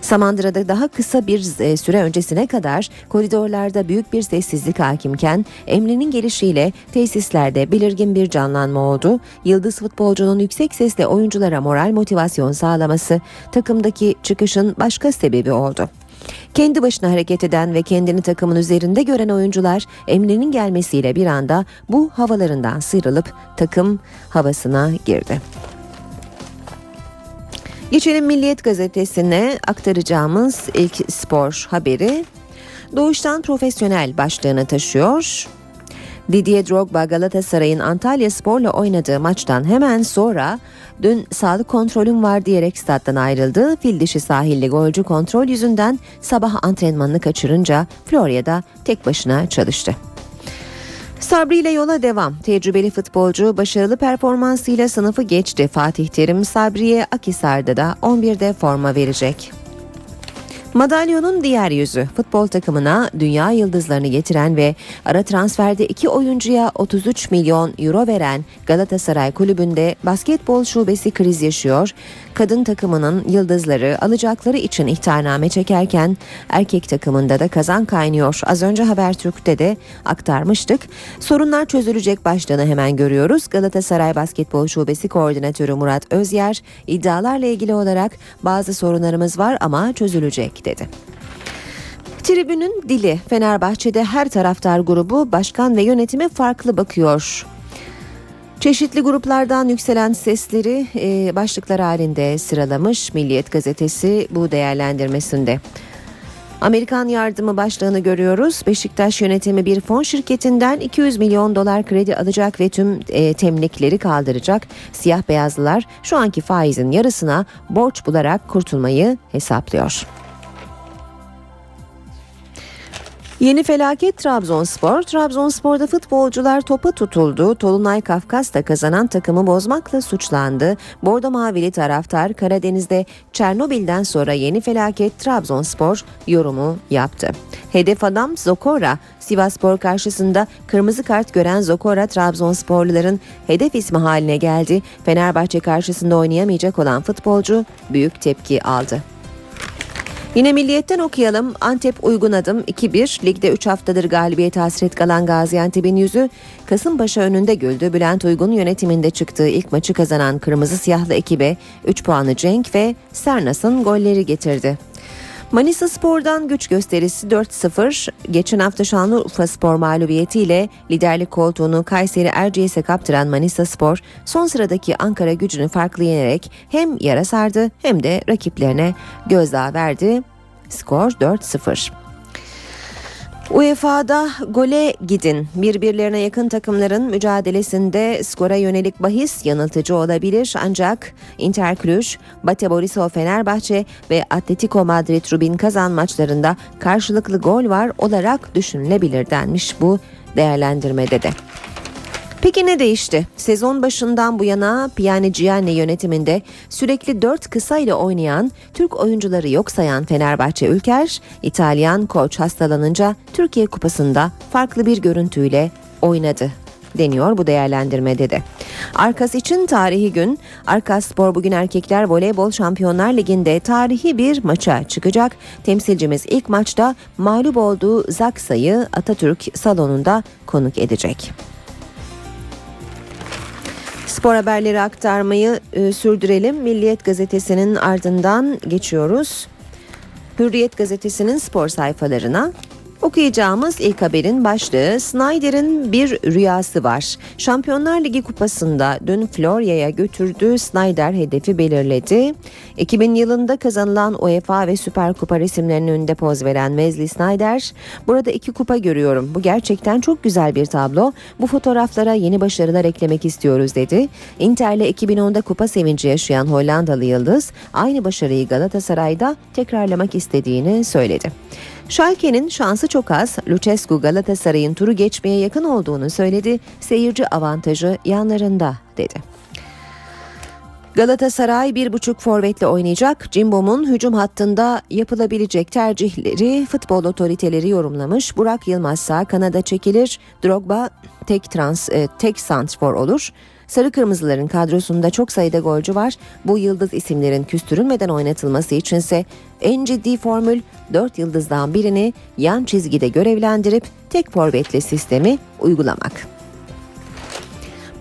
Samandıra'da daha kısa bir e, süre öncesine kadar koridorlarda büyük bir sessizlik hakimken Emre'nin gelişiyle tesislerde belirgin bir canlanma oldu. Yıldız futbolcunun yüksek sesle oyunculara moral motivasyon sağlaması takımdaki çıkışın başka sebebi oldu. Kendi başına hareket eden ve kendini takımın üzerinde gören oyuncular Emre'nin gelmesiyle bir anda bu havalarından sıyrılıp takım havasına girdi. Geçelim Milliyet Gazetesi'ne aktaracağımız ilk spor haberi. Doğuştan profesyonel başlığını taşıyor. Didier Drogba Galatasaray'ın Antalya Spor'la oynadığı maçtan hemen sonra dün sağlık kontrolüm var diyerek stat'tan ayrıldı. Fil dişi sahilli golcü kontrol yüzünden sabah antrenmanını kaçırınca Florya'da tek başına çalıştı. Sabri ile yola devam. Tecrübeli futbolcu başarılı performansıyla sınıfı geçti. Fatih Terim Sabri'ye Akisar'da da 11'de forma verecek. Madalyonun diğer yüzü futbol takımına dünya yıldızlarını getiren ve ara transferde iki oyuncuya 33 milyon euro veren Galatasaray Kulübü'nde basketbol şubesi kriz yaşıyor. Kadın takımının yıldızları alacakları için ihtarname çekerken erkek takımında da kazan kaynıyor. Az önce Habertürk'te de aktarmıştık. Sorunlar çözülecek başlığını hemen görüyoruz. Galatasaray Basketbol Şubesi Koordinatörü Murat Özyer iddialarla ilgili olarak bazı sorunlarımız var ama çözülecek dedi. Tribünün dili Fenerbahçe'de her taraftar grubu başkan ve yönetime farklı bakıyor. Çeşitli gruplardan yükselen sesleri e, başlıklar halinde sıralamış Milliyet gazetesi bu değerlendirmesinde. Amerikan yardımı başlığını görüyoruz. Beşiktaş yönetimi bir fon şirketinden 200 milyon dolar kredi alacak ve tüm e, temlikleri kaldıracak. Siyah beyazlılar şu anki faizin yarısına borç bularak kurtulmayı hesaplıyor. Yeni felaket Trabzonspor. Trabzonspor'da futbolcular topa tutuldu. Tolunay Kafkas da kazanan takımı bozmakla suçlandı. Bordo Mavili taraftar Karadeniz'de Çernobil'den sonra yeni felaket Trabzonspor yorumu yaptı. Hedef adam Zokora. Sivaspor karşısında kırmızı kart gören Zokora Trabzonsporluların hedef ismi haline geldi. Fenerbahçe karşısında oynayamayacak olan futbolcu büyük tepki aldı. Yine Milliyet'ten okuyalım. Antep uygun adım 2-1. Ligde 3 haftadır galibiyet hasret kalan Gaziantep'in yüzü Kasımpaşa önünde güldü. Bülent Uygun yönetiminde çıktığı ilk maçı kazanan Kırmızı Siyahlı ekibe 3 puanı Cenk ve Sernas'ın golleri getirdi. Manisa Spor'dan güç gösterisi 4-0. Geçen hafta Şanlıurfa Spor mağlubiyetiyle liderlik koltuğunu Kayseri Erciyes'e kaptıran Manisa Spor son sıradaki Ankara gücünü farklı yenerek hem yara sardı hem de rakiplerine gözdağı verdi. Skor 4-0. UEFA'da gole gidin. Birbirlerine yakın takımların mücadelesinde skora yönelik bahis yanıltıcı olabilir. Ancak Inter Cluj, Bate Borisov Fenerbahçe ve Atletico Madrid Rubin kazan maçlarında karşılıklı gol var olarak düşünülebilir denmiş bu değerlendirmede de. Peki ne değişti? Sezon başından bu yana Piani Gianni yönetiminde sürekli dört kısa ile oynayan, Türk oyuncuları yok sayan Fenerbahçe Ülker, İtalyan koç hastalanınca Türkiye Kupası'nda farklı bir görüntüyle oynadı. deniyor bu değerlendirmede de. Arkas için tarihi gün. Arkas Spor bugün erkekler voleybol şampiyonlar liginde tarihi bir maça çıkacak. Temsilcimiz ilk maçta mağlup olduğu Zaksa'yı Atatürk salonunda konuk edecek. Spor haberleri aktarmayı e, sürdürelim. Milliyet gazetesinin ardından geçiyoruz. Hürriyet gazetesinin spor sayfalarına. Okuyacağımız ilk haberin başlığı Snyder'in bir rüyası var. Şampiyonlar Ligi kupasında dün Florya'ya götürdüğü Snyder hedefi belirledi. 2000 yılında kazanılan UEFA ve Süper Kupa resimlerinin önünde poz veren Wesley Snyder, burada iki kupa görüyorum. Bu gerçekten çok güzel bir tablo. Bu fotoğraflara yeni başarılar eklemek istiyoruz dedi. Inter'le 2010'da kupa sevinci yaşayan Hollandalı Yıldız, aynı başarıyı Galatasaray'da tekrarlamak istediğini söyledi. Schalke'nin şansı çok az. Lucescu Galatasaray'ın turu geçmeye yakın olduğunu söyledi. Seyirci avantajı yanlarında dedi. Galatasaray bir buçuk forvetle oynayacak. Cimbom'un hücum hattında yapılabilecek tercihleri futbol otoriteleri yorumlamış. Burak Yılmaz sağ kanada çekilir. Drogba tek trans e, tek santrfor olur. Sarı Kırmızıların kadrosunda çok sayıda golcü var. Bu yıldız isimlerin küstürülmeden oynatılması içinse en ciddi formül 4 yıldızdan birini yan çizgide görevlendirip tek forvetli sistemi uygulamak.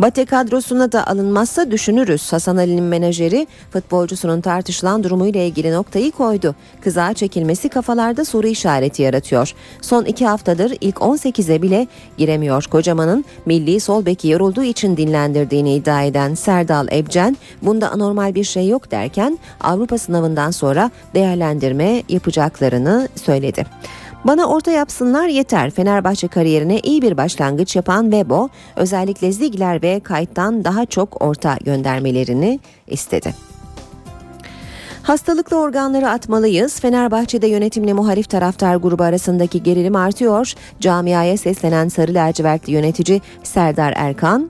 Bate kadrosuna da alınmazsa düşünürüz. Hasan Ali'nin menajeri futbolcusunun tartışılan durumuyla ilgili noktayı koydu. Kızağa çekilmesi kafalarda soru işareti yaratıyor. Son iki haftadır ilk 18'e bile giremiyor. Kocaman'ın milli sol beki yorulduğu için dinlendirdiğini iddia eden Serdal Ebcen bunda anormal bir şey yok derken Avrupa sınavından sonra değerlendirme yapacaklarını söyledi. Bana orta yapsınlar yeter. Fenerbahçe kariyerine iyi bir başlangıç yapan Vebo özellikle Ziegler ve Kayt'tan daha çok orta göndermelerini istedi. Hastalıklı organları atmalıyız. Fenerbahçe'de yönetimle muhalif taraftar grubu arasındaki gerilim artıyor. Camiaya seslenen sarı lacivertli yönetici Serdar Erkan,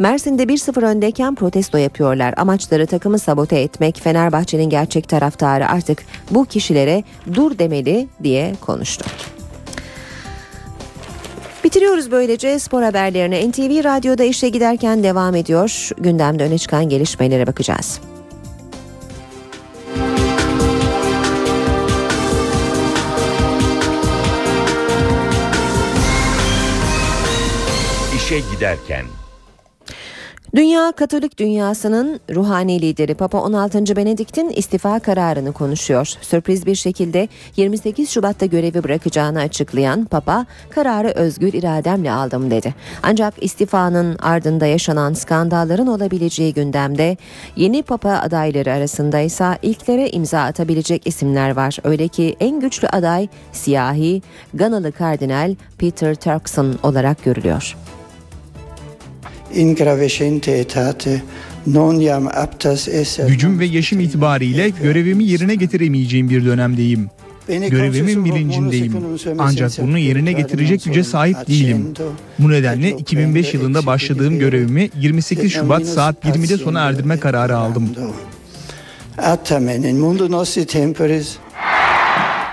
Mersin'de 1-0 öndeyken protesto yapıyorlar. Amaçları takımı sabote etmek. Fenerbahçe'nin gerçek taraftarı artık bu kişilere dur demeli diye konuştu. Bitiriyoruz böylece spor haberlerine. NTV Radyo'da işe giderken devam ediyor. Gündemde öne çıkan gelişmelere bakacağız. İşe giderken Dünya Katolik dünyasının ruhani lideri Papa 16. Benedikt'in istifa kararını konuşuyor. Sürpriz bir şekilde 28 Şubat'ta görevi bırakacağını açıklayan Papa, kararı özgür irademle aldım dedi. Ancak istifanın ardında yaşanan skandalların olabileceği gündemde yeni Papa adayları arasında ise ilklere imza atabilecek isimler var. Öyle ki en güçlü aday siyahi Ganalı Kardinal Peter Turkson olarak görülüyor. Gücüm ve yaşım itibariyle görevimi yerine getiremeyeceğim bir dönemdeyim. Görevimin bilincindeyim. Ancak bunu yerine getirecek güce sahip değilim. Bu nedenle 2005 yılında başladığım görevimi 28 Şubat saat 20'de sona erdirme kararı aldım.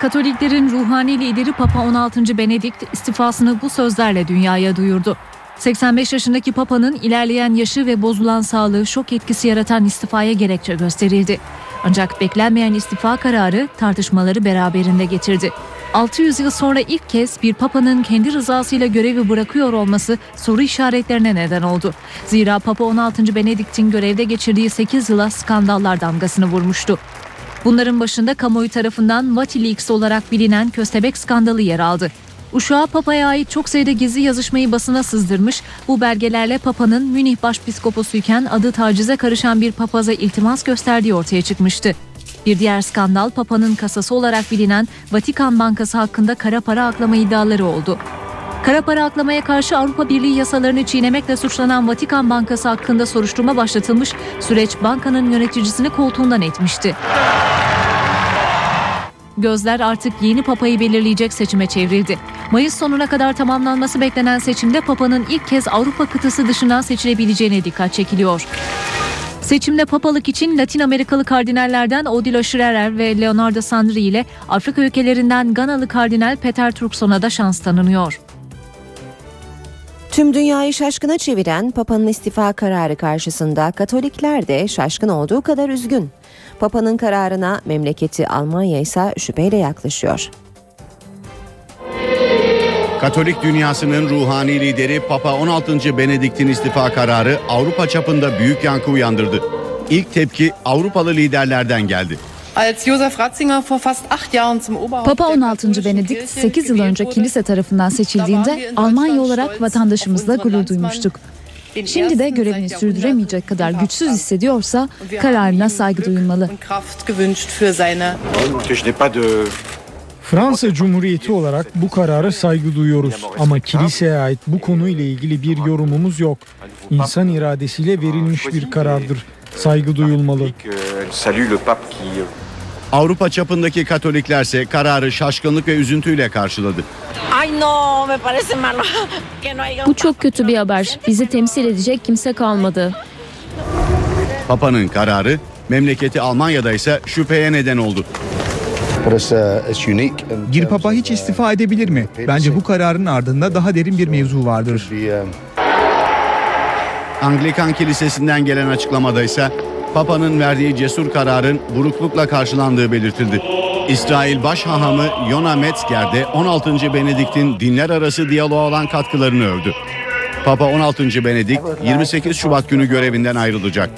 Katoliklerin ruhani lideri Papa 16. Benedikt istifasını bu sözlerle dünyaya duyurdu. 85 yaşındaki Papa'nın ilerleyen yaşı ve bozulan sağlığı şok etkisi yaratan istifaya gerekçe gösterildi. Ancak beklenmeyen istifa kararı tartışmaları beraberinde getirdi. 600 yıl sonra ilk kez bir papanın kendi rızasıyla görevi bırakıyor olması soru işaretlerine neden oldu. Zira Papa 16. Benedikt'in görevde geçirdiği 8 yıla skandallar damgasını vurmuştu. Bunların başında kamuoyu tarafından Vatileaks olarak bilinen köstebek skandalı yer aldı. Uşağı Papa'ya ait çok sayıda gizli yazışmayı basına sızdırmış, bu belgelerle Papa'nın Münih başpiskoposuyken adı tacize karışan bir papaza iltimas gösterdiği ortaya çıkmıştı. Bir diğer skandal Papa'nın kasası olarak bilinen Vatikan Bankası hakkında kara para aklama iddiaları oldu. Kara para aklamaya karşı Avrupa Birliği yasalarını çiğnemekle suçlanan Vatikan Bankası hakkında soruşturma başlatılmış, süreç bankanın yöneticisini koltuğundan etmişti. Gözler artık yeni papayı belirleyecek seçime çevrildi. Mayıs sonuna kadar tamamlanması beklenen seçimde papanın ilk kez Avrupa kıtası dışından seçilebileceğine dikkat çekiliyor. Seçimde papalık için Latin Amerikalı kardinallerden Odilo Scherer ve Leonardo Sandri ile Afrika ülkelerinden Ganalı kardinal Peter Turkson'a da şans tanınıyor. Tüm dünyayı şaşkına çeviren Papa'nın istifa kararı karşısında Katolikler de şaşkın olduğu kadar üzgün. Papa'nın kararına memleketi Almanya ise şüpheyle yaklaşıyor. Katolik dünyasının ruhani lideri Papa 16. Benedikt'in istifa kararı Avrupa çapında büyük yankı uyandırdı. İlk tepki Avrupalı liderlerden geldi. Papa 16. Benedikt 8 yıl önce kilise tarafından seçildiğinde Almanya olarak vatandaşımızla gurur duymuştuk. Şimdi de görevini sürdüremeyecek kadar güçsüz hissediyorsa kararına saygı duyulmalı. Fransa Cumhuriyeti olarak bu karara saygı duyuyoruz ama kiliseye ait bu konuyla ilgili bir yorumumuz yok. İnsan iradesiyle verilmiş bir karardır. Saygı duyulmalı. Avrupa çapındaki Katoliklerse kararı şaşkınlık ve üzüntüyle karşıladı. Bu çok kötü bir haber. Bizi temsil edecek kimse kalmadı. Papa'nın kararı memleketi Almanya'da ise şüpheye neden oldu. Bir papa hiç istifa edebilir mi? Bence bu kararın ardında daha derin bir mevzu vardır. Anglikan Kilisesi'nden gelen açıklamada ise Papa'nın verdiği cesur kararın buruklukla karşılandığı belirtildi. İsrail Başhahamı Yona Metzger de 16. Benedikt'in dinler arası diyaloğa olan katkılarını övdü. Papa 16. Benedikt 28 Şubat günü görevinden ayrılacak.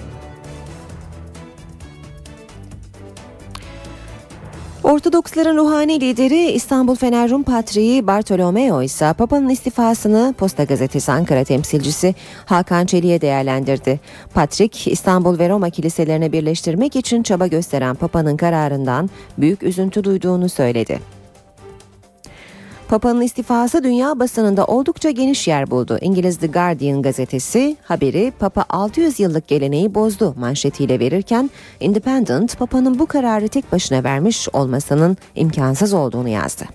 Ortodoksların ruhani lideri İstanbul Fener Rum Patriği Bartolomeo ise Papa'nın istifasını Posta Gazetesi Ankara temsilcisi Hakan Çelik'e değerlendirdi. Patrik, İstanbul ve Roma kiliselerini birleştirmek için çaba gösteren Papa'nın kararından büyük üzüntü duyduğunu söyledi. Papa'nın istifası dünya basınında oldukça geniş yer buldu. İngiliz The Guardian gazetesi haberi Papa 600 yıllık geleneği bozdu manşetiyle verirken Independent Papa'nın bu kararı tek başına vermiş olmasının imkansız olduğunu yazdı.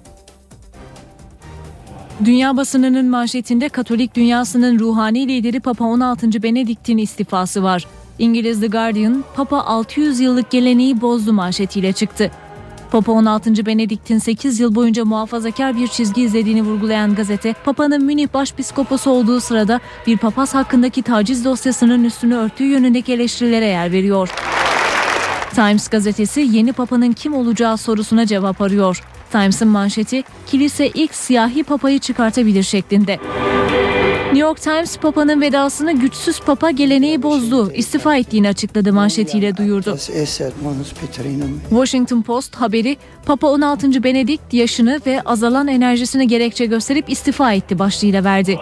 Dünya basınının manşetinde Katolik dünyasının ruhani lideri Papa 16. Benedikt'in istifası var. İngiliz The Guardian, Papa 600 yıllık geleneği bozdu manşetiyle çıktı. Papa 16. Benedikt'in 8 yıl boyunca muhafazakar bir çizgi izlediğini vurgulayan gazete, Papa'nın Münih Başpiskoposu olduğu sırada bir papaz hakkındaki taciz dosyasının üstünü örttüğü yönündeki eleştirilere yer veriyor. Times gazetesi yeni papanın kim olacağı sorusuna cevap arıyor. Times'ın manşeti kilise ilk siyahi papayı çıkartabilir şeklinde. New York Times Papa'nın vedasını güçsüz papa geleneği bozdu, istifa ettiğini açıkladı manşetiyle duyurdu. Washington Post haberi Papa 16. Benedikt yaşını ve azalan enerjisini gerekçe gösterip istifa etti başlığıyla verdi.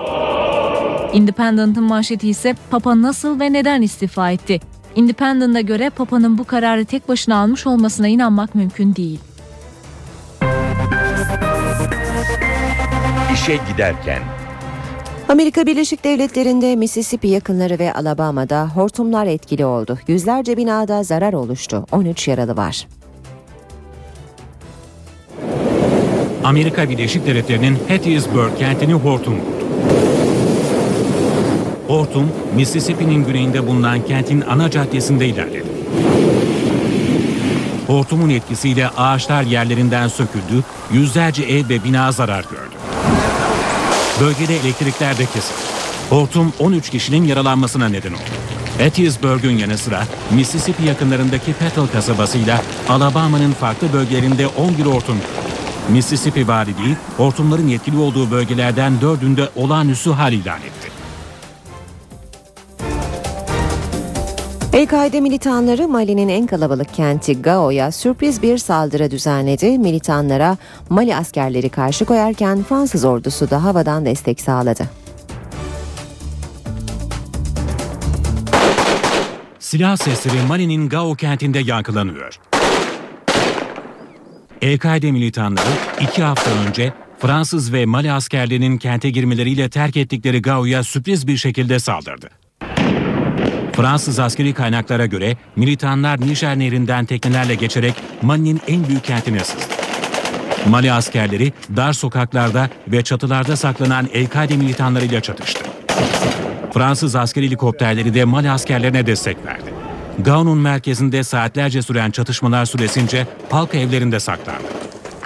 Independent'ın manşeti ise Papa nasıl ve neden istifa etti? Independent'a göre Papa'nın bu kararı tek başına almış olmasına inanmak mümkün değil. İşe giderken Amerika Birleşik Devletleri'nde Mississippi yakınları ve Alabama'da hortumlar etkili oldu. Yüzlerce binada zarar oluştu. 13 yaralı var. Amerika Birleşik Devletleri'nin Hattiesburg kentini hortum vurdu. Hortum, Mississippi'nin güneyinde bulunan kentin ana caddesinde ilerledi. Hortumun etkisiyle ağaçlar yerlerinden söküldü, yüzlerce ev ve bina zarar gördü. Bölgede elektrikler de kesildi. Hortum 13 kişinin yaralanmasına neden oldu. Hattiesburg'un yanı sıra Mississippi yakınlarındaki Petal kasabasıyla Alabama'nın farklı bölgelerinde 11 hortum Mississippi Valiliği hortumların yetkili olduğu bölgelerden dördünde olağanüstü hal ilan etti. El-Kaide militanları Mali'nin en kalabalık kenti Gao'ya sürpriz bir saldırı düzenledi. Militanlara Mali askerleri karşı koyarken Fransız ordusu da havadan destek sağladı. Silah sesleri Mali'nin Gao kentinde yankılanıyor. El-Kaide militanları iki hafta önce Fransız ve Mali askerlerinin kente girmeleriyle terk ettikleri Gao'ya sürpriz bir şekilde saldırdı. Fransız askeri kaynaklara göre militanlar Nijer Nehri'nden teknelerle geçerek Mali'nin en büyük kentine sızdı. Mali askerleri dar sokaklarda ve çatılarda saklanan El-Kaide militanlarıyla çatıştı. Fransız askeri helikopterleri de Mali askerlerine destek verdi. Gao'nun merkezinde saatlerce süren çatışmalar süresince halk evlerinde saklandı.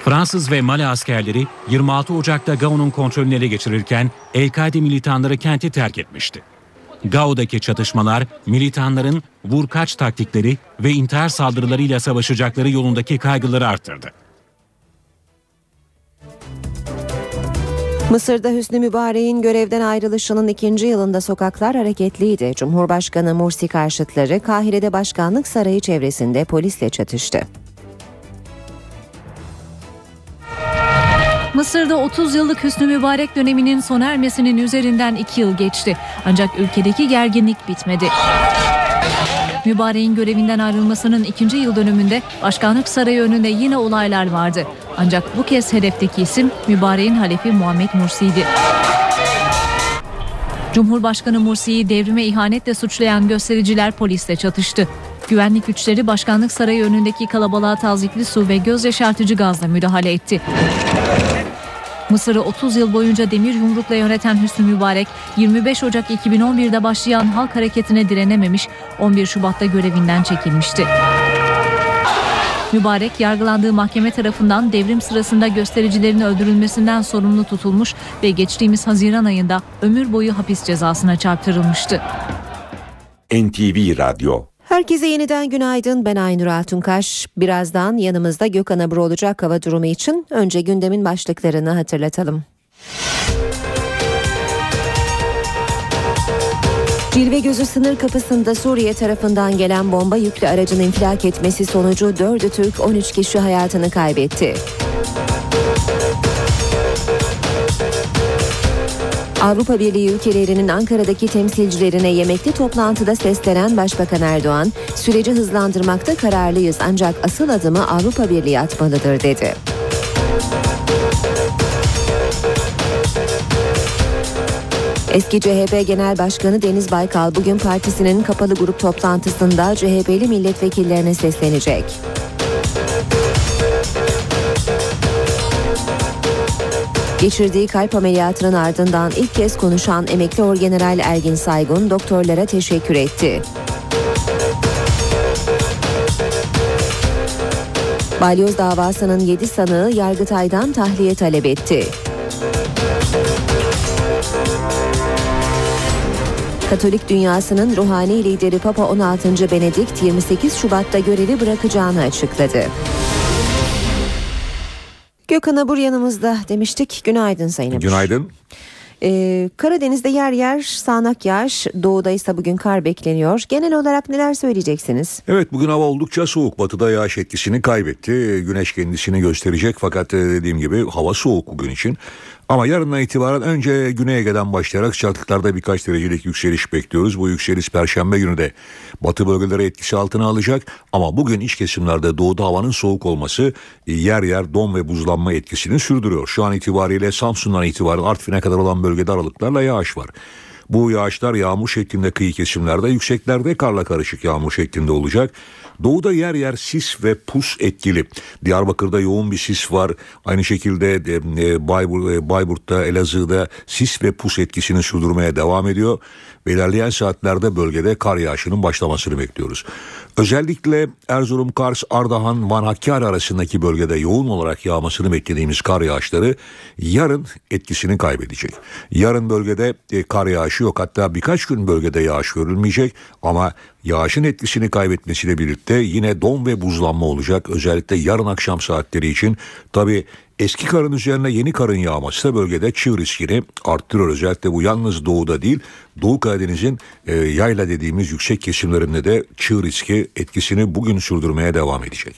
Fransız ve Mali askerleri 26 Ocak'ta Gao'nun kontrolünü ele geçirirken El-Kaide militanları kenti terk etmişti. Gao'daki çatışmalar militanların vur kaç taktikleri ve intihar saldırılarıyla savaşacakları yolundaki kaygıları arttırdı. Mısır'da Hüsnü Mübarek'in görevden ayrılışının ikinci yılında sokaklar hareketliydi. Cumhurbaşkanı Mursi karşıtları Kahire'de başkanlık sarayı çevresinde polisle çatıştı. Mısır'da 30 yıllık Hüsnü Mübarek döneminin sona ermesinin üzerinden 2 yıl geçti. Ancak ülkedeki gerginlik bitmedi. Mübarek'in görevinden ayrılmasının ikinci yıl dönümünde başkanlık sarayı önünde yine olaylar vardı. Ancak bu kez hedefteki isim Mübarek'in halefi Muhammed Mursi'ydi. Cumhurbaşkanı Mursi'yi devrime ihanetle suçlayan göstericiler polisle çatıştı. Güvenlik güçleri başkanlık sarayı önündeki kalabalığa tazikli su ve göz yaşartıcı gazla müdahale etti. Mısır'ı 30 yıl boyunca demir yumrukla yöneten Hüsnü Mübarek 25 Ocak 2011'de başlayan halk hareketine direnememiş 11 Şubat'ta görevinden çekilmişti. Mübarek yargılandığı mahkeme tarafından devrim sırasında göstericilerin öldürülmesinden sorumlu tutulmuş ve geçtiğimiz Haziran ayında ömür boyu hapis cezasına çarptırılmıştı. NTV Radyo Herkese yeniden günaydın. Ben Aynur Altunkaş. Birazdan yanımızda Gökhan Abur olacak hava durumu için önce gündemin başlıklarını hatırlatalım. Cilve gözü sınır kapısında Suriye tarafından gelen bomba yüklü aracın infilak etmesi sonucu 4'ü Türk 13 kişi hayatını kaybetti. Avrupa Birliği ülkelerinin Ankara'daki temsilcilerine yemekli toplantıda seslenen Başbakan Erdoğan, süreci hızlandırmakta kararlıyız ancak asıl adımı Avrupa Birliği atmalıdır dedi. Eski CHP Genel Başkanı Deniz Baykal bugün partisinin kapalı grup toplantısında CHP'li milletvekillerine seslenecek. Geçirdiği kalp ameliyatının ardından ilk kez konuşan emekli orgeneral Ergin Saygun doktorlara teşekkür etti. Balyoz davasının 7 sanığı Yargıtay'dan tahliye talep etti. Katolik dünyasının ruhani lideri Papa 16. Benedikt 28 Şubat'ta görevi bırakacağını açıkladı. Gökhan Abur yanımızda demiştik. Günaydın Sayın Abur. Günaydın. Ee, Karadeniz'de yer yer sağanak yağış, doğuda ise bugün kar bekleniyor. Genel olarak neler söyleyeceksiniz? Evet bugün hava oldukça soğuk. Batıda yağış etkisini kaybetti. Güneş kendisini gösterecek fakat e, dediğim gibi hava soğuk bugün için. Ama yarından itibaren önce Güney Ege'den başlayarak sıcaklıklarda birkaç derecelik yükseliş bekliyoruz. Bu yükseliş Perşembe günü de batı bölgeleri etkisi altına alacak. Ama bugün iç kesimlerde doğuda havanın soğuk olması yer yer don ve buzlanma etkisini sürdürüyor. Şu an itibariyle Samsun'dan itibaren Artvin'e kadar olan bölgede aralıklarla yağış var. Bu yağışlar yağmur şeklinde kıyı kesimlerde, yükseklerde karla karışık yağmur şeklinde olacak. Doğuda yer yer sis ve pus etkili. Diyarbakır'da yoğun bir sis var. Aynı şekilde e, Baybur, e, Bayburt'ta, Elazığ'da sis ve pus etkisini sürdürmeye devam ediyor. Ve ilerleyen saatlerde bölgede kar yağışının başlamasını bekliyoruz. Özellikle Erzurum, Kars, Ardahan, Van Hakkari arasındaki bölgede yoğun olarak yağmasını beklediğimiz kar yağışları yarın etkisini kaybedecek. Yarın bölgede e, kar yağışı yok hatta birkaç gün bölgede yağış görülmeyecek ama yağışın etkisini kaybetmesiyle birlikte yine don ve buzlanma olacak. Özellikle yarın akşam saatleri için tabi eski karın üzerine yeni karın yağması da bölgede çığ riskini arttırıyor. Özellikle bu yalnız doğuda değil Doğu Karadeniz'in e, yayla dediğimiz yüksek kesimlerinde de çığ riski etkisini bugün sürdürmeye devam edecek.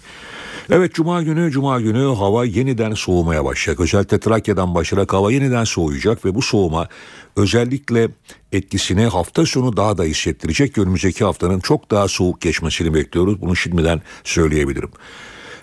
Evet cuma günü cuma günü hava yeniden soğumaya başlayacak. Özellikle Trakya'dan başlayarak hava yeniden soğuyacak ve bu soğuma özellikle etkisini hafta sonu daha da hissettirecek. Önümüzdeki haftanın çok daha soğuk geçmesini bekliyoruz. Bunu şimdiden söyleyebilirim.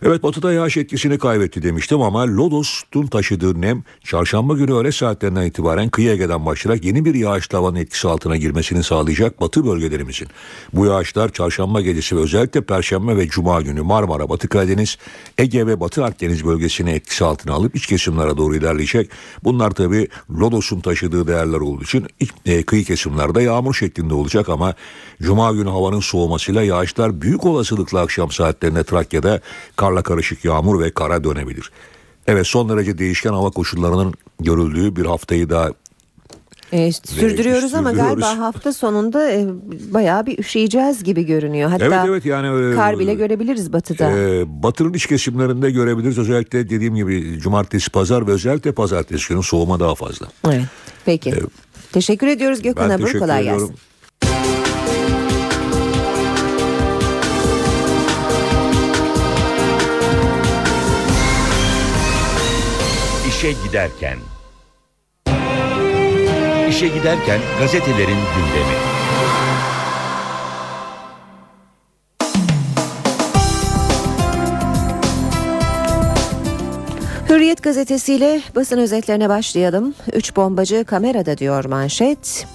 Evet batıda yağış etkisini kaybetti demiştim ama Lodos'un taşıdığı nem çarşamba günü öğle saatlerinden itibaren kıyı Ege'den başlayarak yeni bir yağış havanın etkisi altına girmesini sağlayacak batı bölgelerimizin. Bu yağışlar çarşamba gecesi ve özellikle perşembe ve cuma günü Marmara, Batı Karadeniz, Ege ve Batı Akdeniz bölgesini etkisi altına alıp iç kesimlere doğru ilerleyecek. Bunlar tabi Lodos'un taşıdığı değerler olduğu için iç, e, kıyı kesimlerde yağmur şeklinde olacak ama cuma günü havanın soğumasıyla yağışlar büyük olasılıkla akşam saatlerinde Trakya'da karla karışık yağmur ve kara dönebilir. Evet son derece değişken hava koşullarının görüldüğü bir haftayı daha e, sürdürüyoruz ama sürdürüyoruz. galiba hafta sonunda e, bayağı bir üşüyeceğiz gibi görünüyor. Hatta evet evet yani öyle, kar bile görebiliriz batıda. E, batının iç kesimlerinde görebiliriz. Özellikle dediğim gibi cumartesi, pazar ve özellikle pazartesi günü soğuma daha fazla. Evet. Peki. E, teşekkür ediyoruz Gökhan Abur. Kolay ediyorum. İşe giderken. İşe giderken gazetelerin gündemi. Hürriyet gazetesiyle basın özetlerine başlayalım. Üç bombacı kamerada diyor manşet.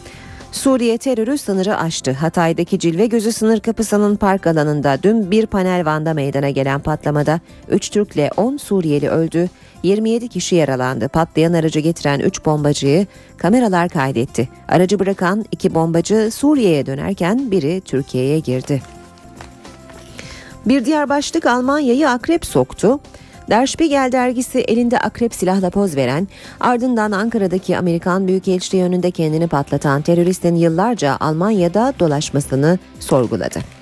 Suriye terörü sınırı aştı. Hatay'daki Cilve Gözü sınır kapısının park alanında dün bir panel vanda meydana gelen patlamada 3 Türk'le 10 Suriyeli öldü. 27 kişi yaralandı. Patlayan aracı getiren 3 bombacıyı kameralar kaydetti. Aracı bırakan iki bombacı Suriye'ye dönerken biri Türkiye'ye girdi. Bir diğer başlık Almanya'yı akrep soktu. Der Spiegel dergisi elinde akrep silahla poz veren, ardından Ankara'daki Amerikan Büyükelçiliği önünde kendini patlatan teröristin yıllarca Almanya'da dolaşmasını sorguladı.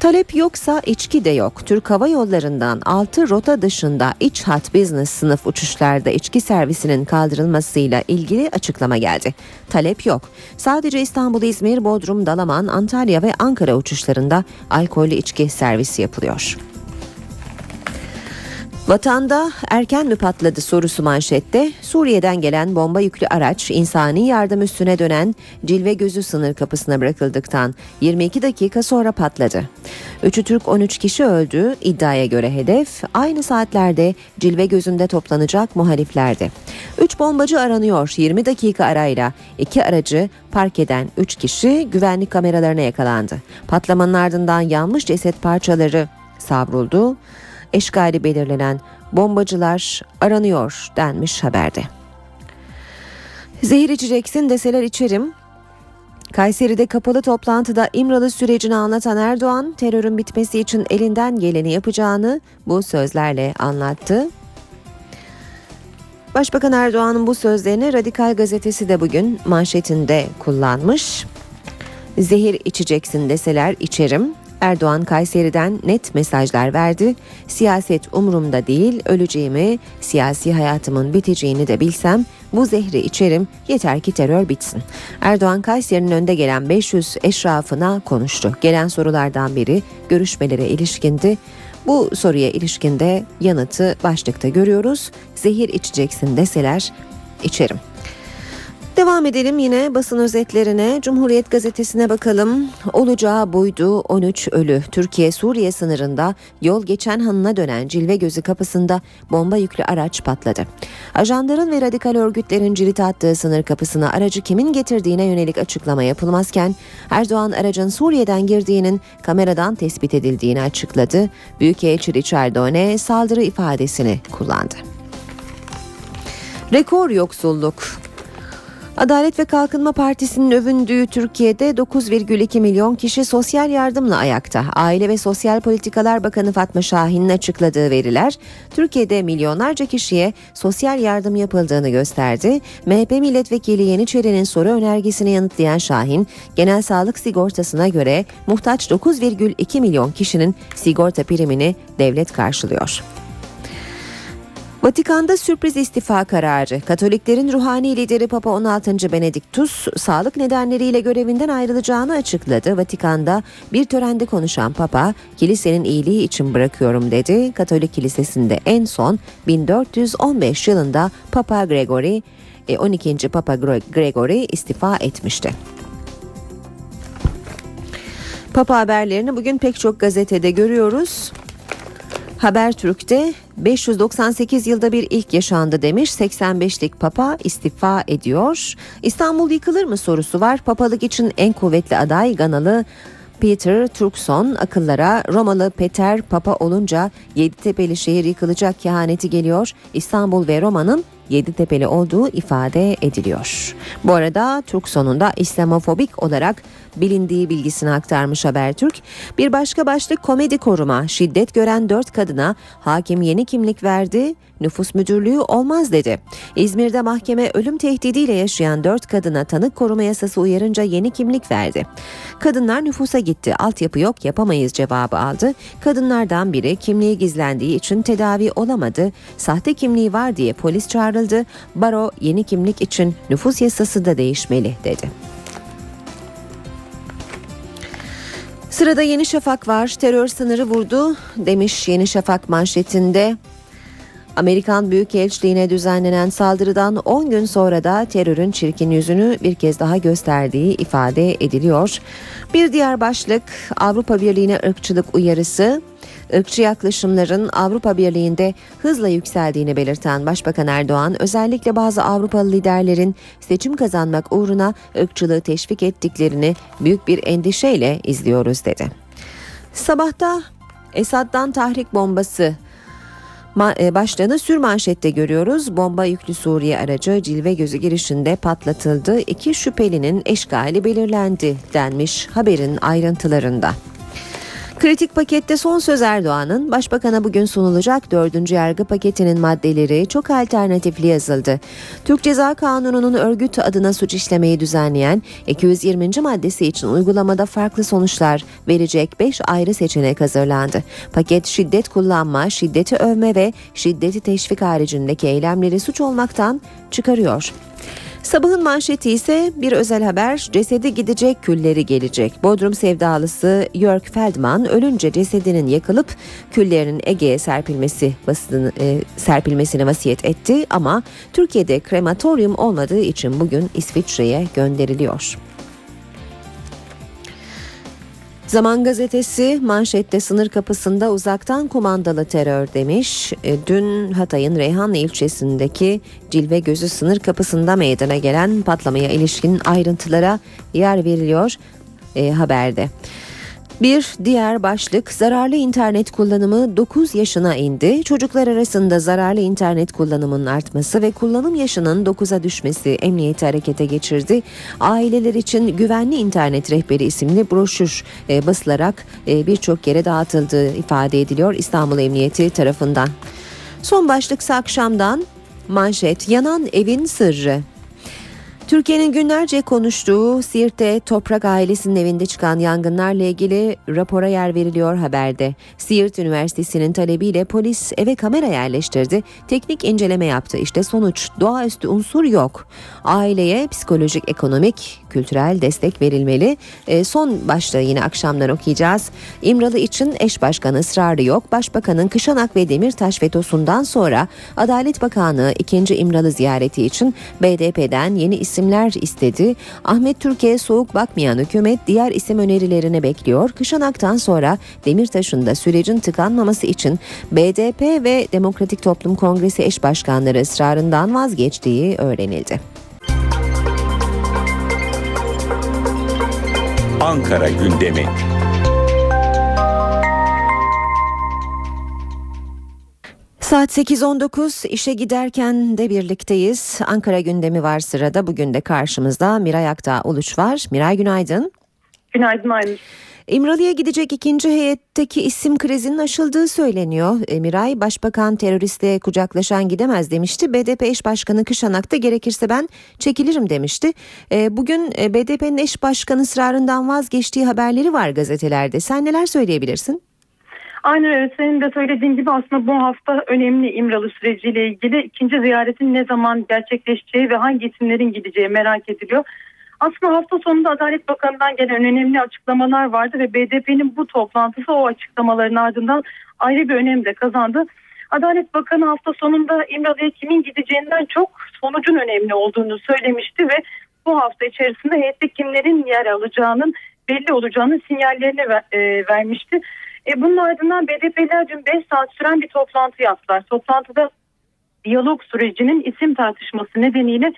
Talep yoksa içki de yok. Türk Hava Yolları'ndan 6 rota dışında iç hat business sınıf uçuşlarda içki servisinin kaldırılmasıyla ilgili açıklama geldi. Talep yok. Sadece İstanbul, İzmir, Bodrum, Dalaman, Antalya ve Ankara uçuşlarında alkollü içki servisi yapılıyor. Vatanda erken mi patladı sorusu manşette. Suriye'den gelen bomba yüklü araç insani yardım üstüne dönen Cilve Gözü sınır kapısına bırakıldıktan 22 dakika sonra patladı. Üçü Türk 13 kişi öldü. İddiaya göre hedef aynı saatlerde Cilve Gözü'nde toplanacak muhaliflerdi. 3 bombacı aranıyor. 20 dakika arayla iki aracı park eden 3 kişi güvenlik kameralarına yakalandı. Patlamanın ardından yanmış ceset parçaları savruldu eşgali belirlenen bombacılar aranıyor denmiş haberde. Zehir içeceksin deseler içerim. Kayseri'de kapalı toplantıda İmralı sürecini anlatan Erdoğan, terörün bitmesi için elinden geleni yapacağını bu sözlerle anlattı. Başbakan Erdoğan'ın bu sözlerini Radikal Gazetesi de bugün manşetinde kullanmış. Zehir içeceksin deseler içerim. Erdoğan Kayseri'den net mesajlar verdi. Siyaset umurumda değil, öleceğimi, siyasi hayatımın biteceğini de bilsem bu zehri içerim yeter ki terör bitsin. Erdoğan Kayseri'nin önde gelen 500 eşrafına konuştu. Gelen sorulardan biri görüşmelere ilişkindi. Bu soruya ilişkinde yanıtı başlıkta görüyoruz. Zehir içeceksin deseler içerim. Devam edelim yine basın özetlerine. Cumhuriyet gazetesine bakalım. Olacağı buydu 13 ölü. Türkiye Suriye sınırında yol geçen hanına dönen Cilve Gözü kapısında bomba yüklü araç patladı. Ajanların ve radikal örgütlerin cirit attığı sınır kapısına aracı kimin getirdiğine yönelik açıklama yapılmazken Erdoğan aracın Suriye'den girdiğinin kameradan tespit edildiğini açıkladı. Büyükelçi Richard Done saldırı ifadesini kullandı. Rekor yoksulluk. Adalet ve Kalkınma Partisi'nin övündüğü Türkiye'de 9,2 milyon kişi sosyal yardımla ayakta. Aile ve Sosyal Politikalar Bakanı Fatma Şahin'in açıkladığı veriler Türkiye'de milyonlarca kişiye sosyal yardım yapıldığını gösterdi. MHP milletvekili Yeniçeri'nin soru önergesini yanıtlayan Şahin, genel sağlık sigortasına göre muhtaç 9,2 milyon kişinin sigorta primini devlet karşılıyor. Vatikan'da sürpriz istifa kararı. Katoliklerin ruhani lideri Papa 16. Benediktus sağlık nedenleriyle görevinden ayrılacağını açıkladı. Vatikan'da bir törende konuşan Papa, kilisenin iyiliği için bırakıyorum dedi. Katolik kilisesinde en son 1415 yılında Papa Gregory 12. Papa Gregory istifa etmişti. Papa haberlerini bugün pek çok gazetede görüyoruz. Habertürk'te 598 yılda bir ilk yaşandı demiş. 85'lik papa istifa ediyor. İstanbul yıkılır mı sorusu var. Papalık için en kuvvetli aday Ganalı Peter Turkson akıllara Romalı Peter Papa olunca Yeditepe'li şehir yıkılacak kehaneti geliyor. İstanbul ve Roma'nın Yeditepe'li olduğu ifade ediliyor. Bu arada Turkson'un da İslamofobik olarak bilindiği bilgisini aktarmış Habertürk. Bir başka başlık komedi koruma. Şiddet gören dört kadına hakim yeni kimlik verdi. Nüfus müdürlüğü olmaz dedi. İzmir'de mahkeme ölüm tehdidiyle yaşayan dört kadına tanık koruma yasası uyarınca yeni kimlik verdi. Kadınlar nüfusa gitti. Altyapı yok yapamayız cevabı aldı. Kadınlardan biri kimliği gizlendiği için tedavi olamadı. Sahte kimliği var diye polis çağrıldı. Baro yeni kimlik için nüfus yasası da değişmeli dedi. Sırada Yeni Şafak var. Terör sınırı vurdu demiş Yeni Şafak manşetinde. Amerikan Büyükelçiliğine düzenlenen saldırıdan 10 gün sonra da terörün çirkin yüzünü bir kez daha gösterdiği ifade ediliyor. Bir diğer başlık Avrupa Birliği'ne ırkçılık uyarısı. Irkçı yaklaşımların Avrupa Birliği'nde hızla yükseldiğini belirten Başbakan Erdoğan özellikle bazı Avrupalı liderlerin seçim kazanmak uğruna ırkçılığı teşvik ettiklerini büyük bir endişeyle izliyoruz dedi. Sabahta Esad'dan tahrik bombası e, başlığını sür manşette görüyoruz. Bomba yüklü Suriye aracı Cilve Gözü girişinde patlatıldı. İki şüphelinin eşgali belirlendi denmiş haberin ayrıntılarında. Kritik pakette son söz Erdoğan'ın Başbakan'a bugün sunulacak dördüncü yargı paketinin maddeleri çok alternatifli yazıldı. Türk Ceza Kanunu'nun örgüt adına suç işlemeyi düzenleyen 220. maddesi için uygulamada farklı sonuçlar verecek 5 ayrı seçenek hazırlandı. Paket şiddet kullanma, şiddeti övme ve şiddeti teşvik haricindeki eylemleri suç olmaktan çıkarıyor. Sabahın manşeti ise bir özel haber cesedi gidecek külleri gelecek. Bodrum sevdalısı Jörg Feldman ölünce cesedinin yakılıp küllerinin Ege'ye serpilmesi basını, e, serpilmesine vasiyet etti ama Türkiye'de krematoryum olmadığı için bugün İsviçre'ye gönderiliyor. Zaman gazetesi manşette sınır kapısında uzaktan kumandalı terör demiş. E, dün Hatay'ın Reyhanlı ilçesindeki Cilve Gözü sınır kapısında meydana gelen patlamaya ilişkin ayrıntılara yer veriliyor e, haberde. Bir diğer başlık zararlı internet kullanımı 9 yaşına indi. Çocuklar arasında zararlı internet kullanımının artması ve kullanım yaşının 9'a düşmesi emniyeti harekete geçirdi. Aileler için güvenli internet rehberi isimli broşür e, basılarak e, birçok yere dağıtıldığı ifade ediliyor İstanbul Emniyeti tarafından. Son başlıksa akşamdan manşet yanan evin sırrı. Türkiye'nin günlerce konuştuğu Siirt'te Toprak ailesinin evinde çıkan yangınlarla ilgili rapora yer veriliyor haberde. Siirt Üniversitesi'nin talebiyle polis eve kamera yerleştirdi. Teknik inceleme yaptı. İşte sonuç doğaüstü unsur yok. Aileye psikolojik, ekonomik, kültürel destek verilmeli. E, son başlığı yine akşamdan okuyacağız. İmralı için eş başkanı ısrarı yok. Başbakanın Kışanak ve Demirtaş vetosundan sonra Adalet Bakanı ikinci İmralı ziyareti için BDP'den yeni isimler istedi. Ahmet Türkiye soğuk bakmayan hükümet diğer isim önerilerini bekliyor. Kışanak'tan sonra Demirtaş'ın da sürecin tıkanmaması için BDP ve Demokratik Toplum Kongresi eş başkanları ısrarından vazgeçtiği öğrenildi. Ankara gündemi. Saat 8.19 işe giderken de birlikteyiz. Ankara gündemi var sırada. Bugün de karşımızda Miray Aktağ Uluç var. Miray günaydın. Günaydın aynı. İmralı'ya gidecek ikinci heyetteki isim krizinin aşıldığı söyleniyor. Emiray Başbakan teröristle kucaklaşan gidemez demişti. BDP eş başkanı Kışanak da gerekirse ben çekilirim demişti. E, bugün e, BDP'nin eş başkanı ısrarından vazgeçtiği haberleri var gazetelerde. Sen neler söyleyebilirsin? Aynen öyle. Senin de söylediğin gibi aslında bu hafta önemli İmralı süreciyle ilgili ikinci ziyaretin ne zaman gerçekleşeceği ve hangi isimlerin gideceği merak ediliyor. Aslında hafta sonunda Adalet Bakanı'ndan gelen önemli açıklamalar vardı ve BDP'nin bu toplantısı o açıklamaların ardından ayrı bir önem de kazandı. Adalet Bakanı hafta sonunda İmralı'ya kimin gideceğinden çok sonucun önemli olduğunu söylemişti ve bu hafta içerisinde heyette kimlerin yer alacağının belli olacağının sinyallerini ver, e, vermişti. E, bunun ardından BDP'ler dün 5 saat süren bir toplantı yaptılar. Toplantıda diyalog sürecinin isim tartışması nedeniyle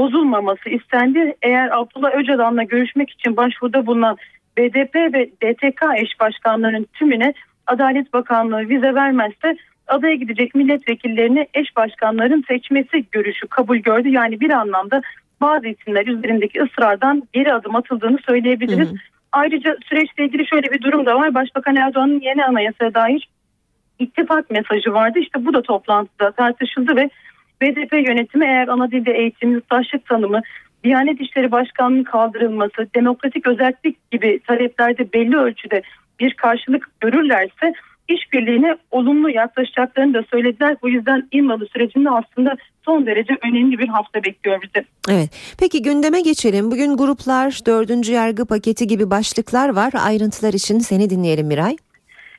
bozulmaması istendi. Eğer Abdullah Öcalan'la görüşmek için başvuruda bulunan BDP ve DTK eş başkanlarının tümüne Adalet Bakanlığı vize vermezse adaya gidecek milletvekillerini eş başkanların seçmesi görüşü kabul gördü. Yani bir anlamda bazı isimler üzerindeki ısrardan geri adım atıldığını söyleyebiliriz. Hı hı. Ayrıca süreçle ilgili şöyle bir durum da var. Başbakan Erdoğan'ın yeni anayasaya dair ittifak mesajı vardı. İşte bu da toplantıda tartışıldı ve BDP yönetimi eğer ana dilde eğitim, yurttaşlık tanımı, Diyanet İşleri Başkanlığı'nın kaldırılması, demokratik özellik gibi taleplerde belli ölçüde bir karşılık görürlerse işbirliğine olumlu yaklaşacaklarını da söylediler. Bu yüzden İmralı sürecinde aslında son derece önemli bir hafta bekliyor bizi. Evet. Peki gündeme geçelim. Bugün gruplar, dördüncü yargı paketi gibi başlıklar var. Ayrıntılar için seni dinleyelim Miray.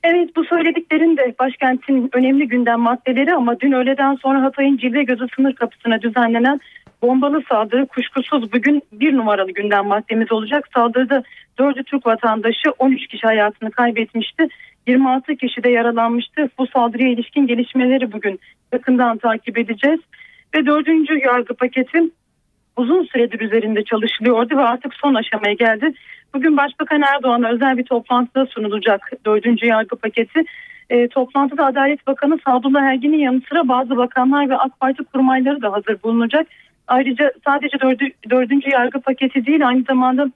Evet bu söylediklerin de başkentin önemli gündem maddeleri ama dün öğleden sonra Hatay'ın Cilve Gözü sınır kapısına düzenlenen bombalı saldırı kuşkusuz bugün bir numaralı gündem maddemiz olacak. Saldırıda dördü Türk vatandaşı 13 kişi hayatını kaybetmişti. 26 kişi de yaralanmıştı. Bu saldırıya ilişkin gelişmeleri bugün yakından takip edeceğiz. Ve dördüncü yargı paketi uzun süredir üzerinde çalışılıyordu ve artık son aşamaya geldi. Bugün Başbakan Erdoğan'a özel bir toplantıda sunulacak dördüncü yargı paketi. E, toplantıda Adalet Bakanı Sadullah Ergin'in yanı sıra bazı bakanlar ve AK Parti kurmayları da hazır bulunacak. Ayrıca sadece dördü, dördüncü yargı paketi değil aynı zamanda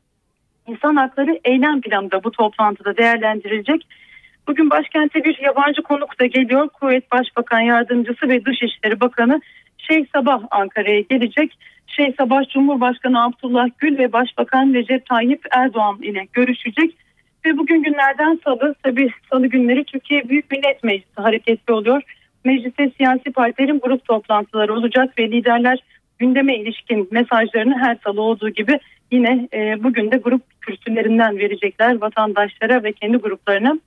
insan hakları eylem planı da bu toplantıda değerlendirilecek. Bugün başkente bir yabancı konuk da geliyor. Kuvvet Başbakan Yardımcısı ve Dışişleri Bakanı Şeyh Sabah Ankara'ya gelecek. Şeyh Sabah Cumhurbaşkanı Abdullah Gül ve Başbakan Recep Tayyip Erdoğan ile görüşecek. Ve bugün günlerden salı, tabi salı günleri Türkiye Büyük Millet Meclisi hareketli oluyor. Mecliste siyasi partilerin grup toplantıları olacak ve liderler gündeme ilişkin mesajlarını her salı olduğu gibi yine e, bugün de grup kürsülerinden verecekler vatandaşlara ve kendi gruplarına.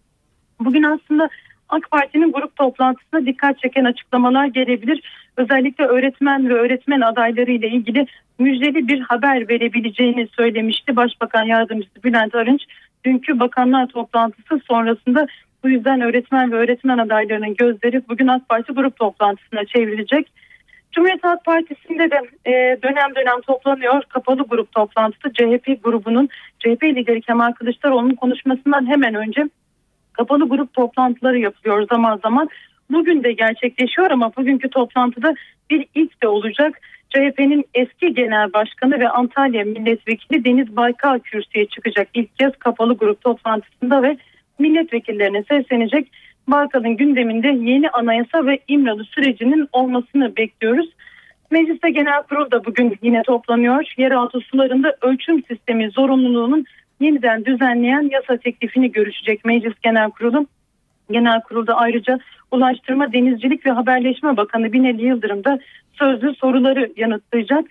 Bugün aslında AK Parti'nin grup toplantısına dikkat çeken açıklamalar gelebilir. Özellikle öğretmen ve öğretmen adayları ile ilgili müjdeli bir haber verebileceğini söylemişti Başbakan Yardımcısı Bülent Arınç. Dünkü bakanlar toplantısı sonrasında bu yüzden öğretmen ve öğretmen adaylarının gözleri bugün AK Parti grup toplantısına çevrilecek. Cumhuriyet Halk Partisi'nde de e, dönem dönem toplanıyor. Kapalı grup toplantısı CHP grubunun CHP lideri Kemal Kılıçdaroğlu'nun konuşmasından hemen önce kapalı grup toplantıları yapılıyor zaman zaman. Bugün de gerçekleşiyor ama bugünkü toplantıda bir ilk de olacak. CHP'nin eski genel başkanı ve Antalya milletvekili Deniz Baykal kürsüye çıkacak ilk kez kapalı grup toplantısında ve milletvekillerine seslenecek. Baykal'ın gündeminde yeni anayasa ve İmralı sürecinin olmasını bekliyoruz. Mecliste genel kurul da bugün yine toplanıyor. Yeraltı sularında ölçüm sistemi zorunluluğunun yeniden düzenleyen yasa teklifini görüşecek Meclis Genel Kurulu. Genel Kurulda ayrıca Ulaştırma, Denizcilik ve Haberleşme Bakanı Binali Yıldırım da sözlü soruları yanıtlayacak.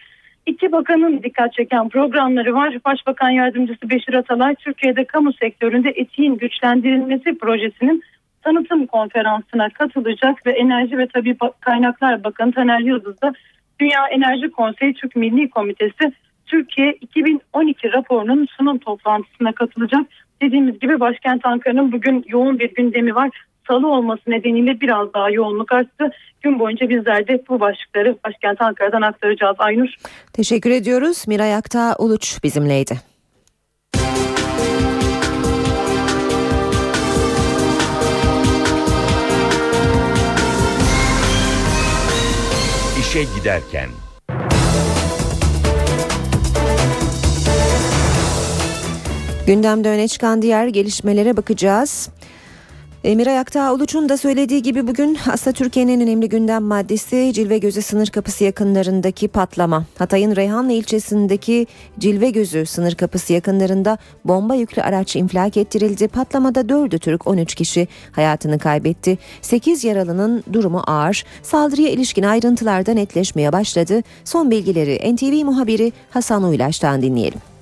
İki bakanın dikkat çeken programları var. Başbakan Yardımcısı Beşir Atalay Türkiye'de kamu sektöründe etiğin güçlendirilmesi projesinin tanıtım konferansına katılacak ve Enerji ve Tabi Kaynaklar Bakanı Taner Yıldız da Dünya Enerji Konseyi Türk Milli Komitesi Türkiye 2012 raporunun sunum toplantısına katılacak. Dediğimiz gibi başkent Ankara'nın bugün yoğun bir gündemi var. Salı olması nedeniyle biraz daha yoğunluk arttı. Gün boyunca bizler de bu başlıkları başkent Ankara'dan aktaracağız Aynur. Teşekkür ediyoruz. Miray Akta Uluç bizimleydi. İşe giderken Gündemde öne çıkan diğer gelişmelere bakacağız. Emir Ayakta Uluç'un da söylediği gibi bugün aslında Türkiye'nin önemli gündem maddesi Cilve Gözü sınır kapısı yakınlarındaki patlama. Hatay'ın Reyhanlı ilçesindeki Cilve Gözü sınır kapısı yakınlarında bomba yüklü araç infilak ettirildi. Patlamada 4'ü Türk 13 kişi hayatını kaybetti. 8 yaralının durumu ağır. Saldırıya ilişkin ayrıntılarda netleşmeye başladı. Son bilgileri NTV muhabiri Hasan Uylaş'tan dinleyelim.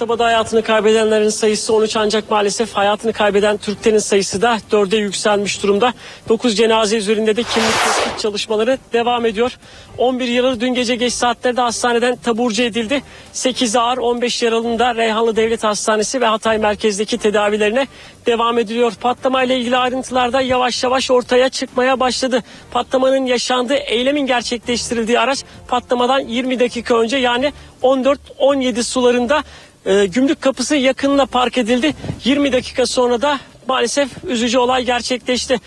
Patlamada hayatını kaybedenlerin sayısı 13 ancak maalesef hayatını kaybeden Türklerin sayısı da 4'e yükselmiş durumda. 9 cenaze üzerinde de kimlik tespit çalışmaları devam ediyor. 11 yaralı dün gece geç saatlerde hastaneden taburcu edildi. 8 ağır 15 yaralının da Reyhanlı Devlet Hastanesi ve Hatay merkezdeki tedavilerine devam ediliyor. Patlama ile ilgili ayrıntılar da yavaş yavaş ortaya çıkmaya başladı. Patlamanın yaşandığı eylemin gerçekleştirildiği araç patlamadan 20 dakika önce yani 14-17 sularında e, gümrük kapısı yakınına park edildi. 20 dakika sonra da maalesef üzücü olay gerçekleşti.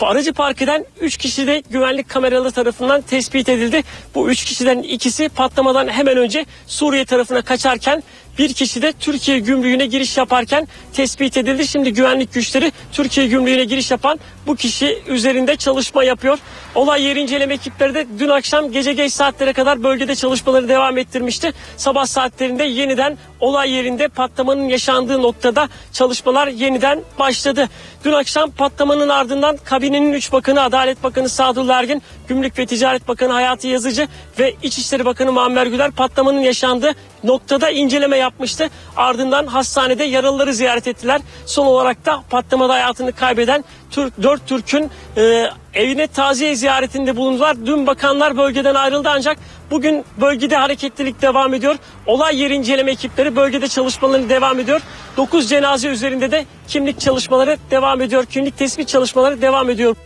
Aracı park eden 3 kişi de güvenlik kameraları tarafından tespit edildi. Bu 3 kişiden ikisi patlamadan hemen önce Suriye tarafına kaçarken bir kişi de Türkiye gümrüğüne giriş yaparken tespit edildi. Şimdi güvenlik güçleri Türkiye gümrüğüne giriş yapan bu kişi üzerinde çalışma yapıyor. Olay yeri inceleme ekipleri de dün akşam gece geç saatlere kadar bölgede çalışmaları devam ettirmişti. Sabah saatlerinde yeniden olay yerinde patlamanın yaşandığı noktada çalışmalar yeniden başladı. Dün akşam patlamanın ardından kabinenin 3 bakanı Adalet Bakanı Sadullah Ergin, Gümrük ve Ticaret Bakanı Hayati Yazıcı ve İçişleri Bakanı Muammer Güler patlamanın yaşandığı noktada inceleme yapmıştı. Ardından hastanede yaralıları ziyaret ettiler. Son olarak da patlamada hayatını kaybeden Türk, 4 Türk'ün e, evine taziye ziyaretinde bulundular. Dün bakanlar bölgeden ayrıldı ancak bugün bölgede hareketlilik devam ediyor. Olay yeri inceleme ekipleri bölgede çalışmalarını devam ediyor. 9 cenaze üzerinde de kimlik çalışmaları devam ediyor. Kimlik tespit çalışmaları devam ediyor.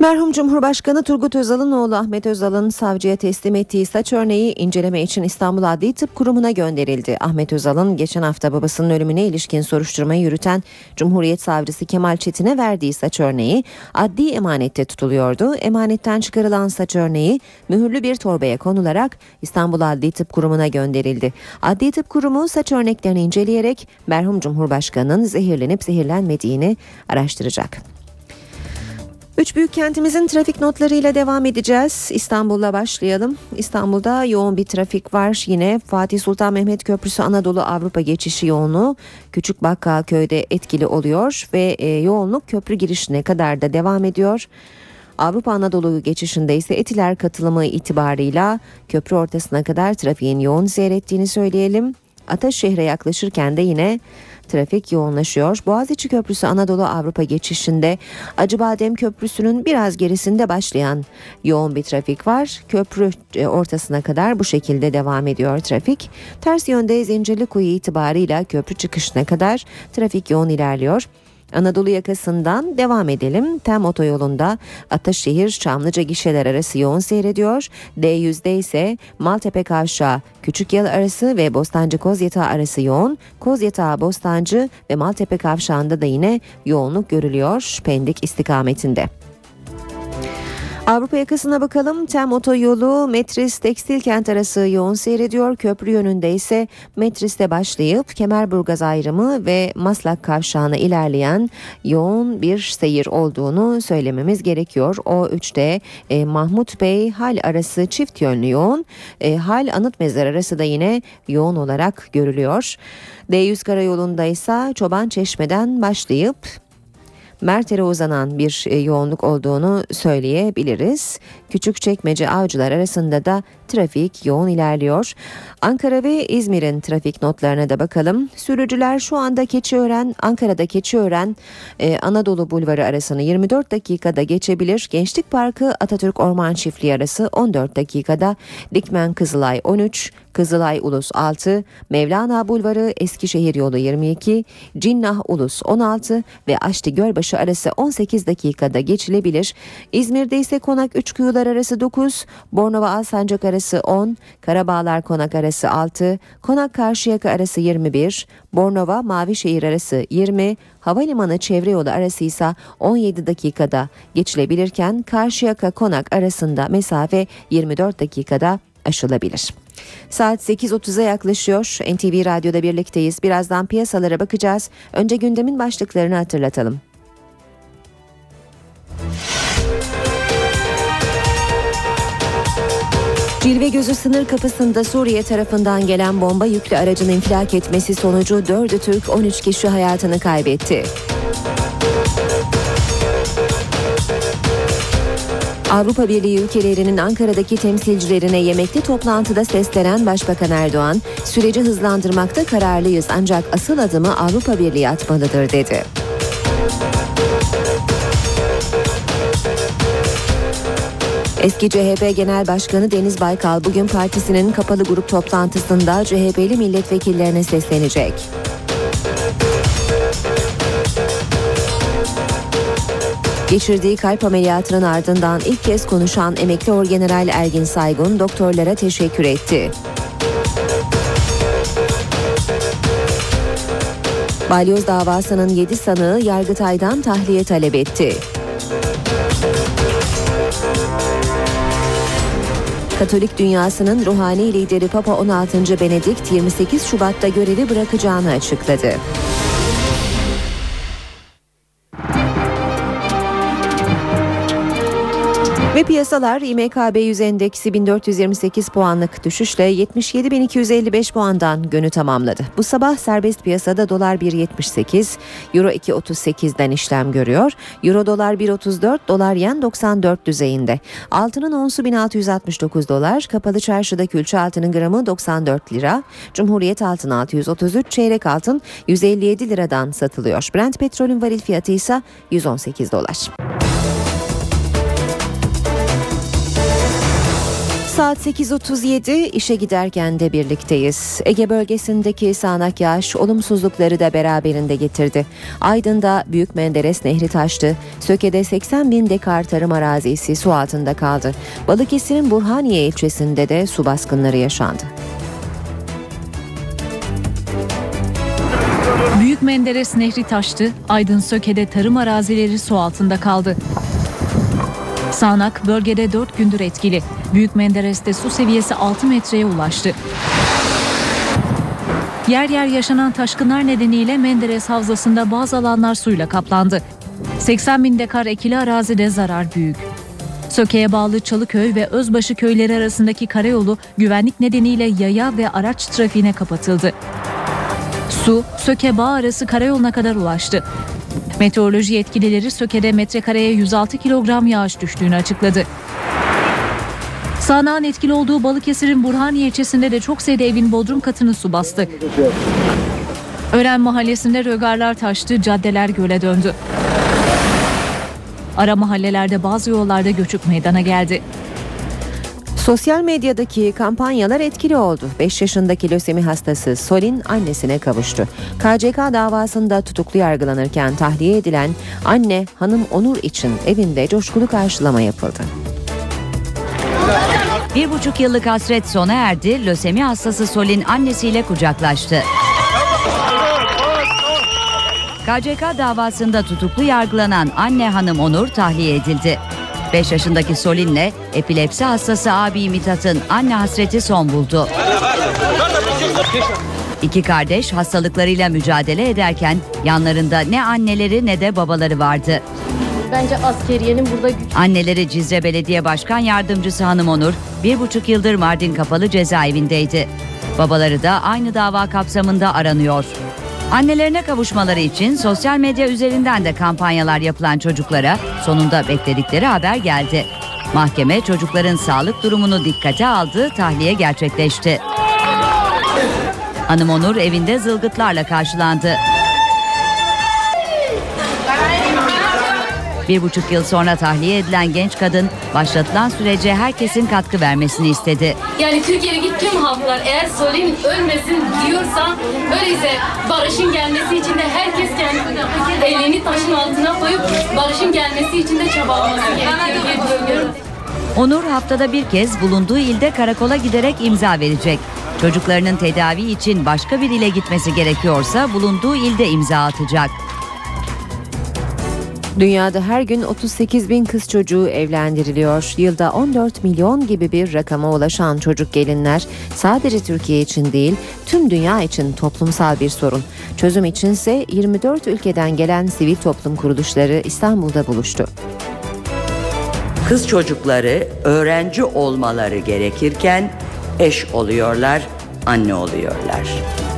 Merhum Cumhurbaşkanı Turgut Özal'ın oğlu Ahmet Özal'ın savcıya teslim ettiği saç örneği inceleme için İstanbul Adli Tıp Kurumu'na gönderildi. Ahmet Özal'ın geçen hafta babasının ölümüne ilişkin soruşturmayı yürüten Cumhuriyet Savcısı Kemal Çetin'e verdiği saç örneği adli emanette tutuluyordu. Emanetten çıkarılan saç örneği mühürlü bir torbaya konularak İstanbul Adli Tıp Kurumu'na gönderildi. Adli Tıp Kurumu saç örneklerini inceleyerek merhum Cumhurbaşkanı'nın zehirlenip zehirlenmediğini araştıracak. Üç büyük kentimizin trafik notlarıyla devam edeceğiz. İstanbul'la başlayalım. İstanbul'da yoğun bir trafik var. Yine Fatih Sultan Mehmet Köprüsü Anadolu Avrupa geçişi yoğunluğu Küçük Bakkalköy'de etkili oluyor ve e, yoğunluk köprü girişine kadar da devam ediyor. Avrupa Anadolu geçişinde ise Etiler katılımı itibarıyla köprü ortasına kadar trafiğin yoğun seyrettiğini söyleyelim. Ataşehir'e yaklaşırken de yine trafik yoğunlaşıyor. Boğaziçi Köprüsü Anadolu Avrupa geçişinde Acıbadem Köprüsü'nün biraz gerisinde başlayan yoğun bir trafik var. Köprü e, ortasına kadar bu şekilde devam ediyor trafik. Ters yönde Zincirlikuyu itibarıyla köprü çıkışına kadar trafik yoğun ilerliyor. Anadolu yakasından devam edelim. Tem otoyolunda Ataşehir Çamlıca gişeler arası yoğun seyrediyor. D100'de ise Maltepe Kavşağı Küçükyalı arası ve Bostancı Kozyatağı arası yoğun. Kozyatağı Bostancı ve Maltepe Kavşağı'nda da yine yoğunluk görülüyor Pendik istikametinde. Avrupa yakasına bakalım. Tem otoyolu Metris Tekstil Kent arası yoğun seyrediyor. Köprü yönünde ise Metris'te başlayıp Kemerburgaz ayrımı ve Maslak kavşağına ilerleyen yoğun bir seyir olduğunu söylememiz gerekiyor. O 3'te e, Mahmut Bey Hal arası çift yönlü yoğun. E, Hal Anıt Mezar arası da yine yoğun olarak görülüyor. D100 karayolunda ise Çoban Çeşme'den başlayıp Mert'e uzanan bir e, yoğunluk olduğunu söyleyebiliriz. Küçükçekmece avcılar arasında da trafik yoğun ilerliyor. Ankara ve İzmir'in trafik notlarına da bakalım. Sürücüler şu anda Keçiören, Ankara'da Keçiören, e, Anadolu Bulvarı arasını 24 dakikada geçebilir. Gençlik Parkı Atatürk Orman Çiftliği arası 14 dakikada, Dikmen Kızılay 13, Kızılay Ulus 6, Mevlana Bulvarı Eskişehir yolu 22, Cinnah Ulus 16 ve Aşti Gölbaşı arası 18 dakikada geçilebilir. İzmir'de ise Konak 3 kuyular arası 9, Bornova Alsancak arası 10, Karabağlar Konak arası 6, Konak Karşıyaka arası 21, Bornova Mavişehir arası 20, Havalimanı çevre yolu arası ise 17 dakikada geçilebilirken Karşıyaka Konak arasında mesafe 24 dakikada aşılabilir. Saat 8.30'a yaklaşıyor. NTV Radyo'da birlikteyiz. Birazdan piyasalara bakacağız. Önce gündemin başlıklarını hatırlatalım. Cilve gözü sınır kapısında Suriye tarafından gelen bomba yüklü aracın infilak etmesi sonucu 4'ü Türk 13 kişi hayatını kaybetti. Avrupa Birliği ülkelerinin Ankara'daki temsilcilerine yemekli toplantıda seslenen Başbakan Erdoğan, süreci hızlandırmakta kararlıyız ancak asıl adımı Avrupa Birliği atmalıdır dedi. Eski CHP Genel Başkanı Deniz Baykal bugün partisinin kapalı grup toplantısında CHP'li milletvekillerine seslenecek. Geçirdiği kalp ameliyatının ardından ilk kez konuşan emekli orgeneral Ergin Saygun doktorlara teşekkür etti. Balyoz davasının 7 sanığı Yargıtay'dan tahliye talep etti. Katolik dünyasının ruhani lideri Papa 16. Benedikt 28 Şubat'ta görevi bırakacağını açıkladı. Ve piyasalar İMKB 100 endeksi 1428 puanlık düşüşle 77.255 puandan günü tamamladı. Bu sabah serbest piyasada dolar 1.78, euro 2.38'den işlem görüyor. Euro dolar 1.34, dolar yen 94 düzeyinde. Altının onsu 1669 dolar, kapalı çarşıda külçe altının gramı 94 lira. Cumhuriyet altın 633, çeyrek altın 157 liradan satılıyor. Brent petrolün varil fiyatı ise 118 dolar. Saat 8.37 işe giderken de birlikteyiz. Ege bölgesindeki sağanak yağış olumsuzlukları da beraberinde getirdi. Aydın'da Büyük Menderes Nehri taştı. Söke'de 80 bin dekar tarım arazisi su altında kaldı. Balıkesir'in Burhaniye ilçesinde de su baskınları yaşandı. Büyük Menderes Nehri taştı. Aydın Söke'de tarım arazileri su altında kaldı. Sağnak bölgede 4 gündür etkili. Büyük Menderes'te su seviyesi 6 metreye ulaştı. Yer yer yaşanan taşkınlar nedeniyle Menderes Havzası'nda bazı alanlar suyla kaplandı. 80 bin dekar ekili arazide zarar büyük. Söke'ye bağlı Çalıköy ve Özbaşı köyleri arasındaki karayolu güvenlik nedeniyle yaya ve araç trafiğine kapatıldı. Su, Söke Bağ arası karayoluna kadar ulaştı. Meteoroloji yetkilileri Söke'de metrekareye 106 kilogram yağış düştüğünü açıkladı. Sağanağın etkili olduğu Balıkesir'in Burhaniye ilçesinde de çok sayıda evin bodrum katını su bastı. Ören mahallesinde rögarlar taştı, caddeler göle döndü. Ara mahallelerde bazı yollarda göçük meydana geldi. Sosyal medyadaki kampanyalar etkili oldu. 5 yaşındaki lösemi hastası Solin annesine kavuştu. KCK davasında tutuklu yargılanırken tahliye edilen anne hanım Onur için evinde coşkulu karşılama yapıldı. Bir buçuk yıllık hasret sona erdi. Lösemi hastası Solin annesiyle kucaklaştı. KCK davasında tutuklu yargılanan anne hanım Onur tahliye edildi. 5 yaşındaki Solin'le epilepsi hastası abi Mithat'ın anne hasreti son buldu. İki kardeş hastalıklarıyla mücadele ederken yanlarında ne anneleri ne de babaları vardı. Bence askeriyenin burada güç Anneleri Cizre Belediye Başkan Yardımcısı Hanım Onur bir buçuk yıldır Mardin Kapalı Cezaevindeydi. Babaları da aynı dava kapsamında aranıyor. Annelerine kavuşmaları için sosyal medya üzerinden de kampanyalar yapılan çocuklara sonunda bekledikleri haber geldi. Mahkeme çocukların sağlık durumunu dikkate aldı, tahliye gerçekleşti. Hanım Onur evinde zılgıtlarla karşılandı. Bir buçuk yıl sonra tahliye edilen genç kadın başlatılan sürece herkesin katkı vermesini istedi. Yani Türkiye'deki tüm halklar eğer Solim ölmesin diyorsa öyleyse barışın gelmesi için de herkes kendi elini taşın altına koyup barışın gelmesi için de çabalaması gerekiyor. Onur haftada bir kez bulunduğu ilde karakola giderek imza verecek. Çocuklarının tedavi için başka bir ile gitmesi gerekiyorsa bulunduğu ilde imza atacak. Dünyada her gün 38 bin kız çocuğu evlendiriliyor. Yılda 14 milyon gibi bir rakama ulaşan çocuk gelinler sadece Türkiye için değil tüm dünya için toplumsal bir sorun. Çözüm içinse 24 ülkeden gelen sivil toplum kuruluşları İstanbul'da buluştu. Kız çocukları öğrenci olmaları gerekirken eş oluyorlar, anne oluyorlar.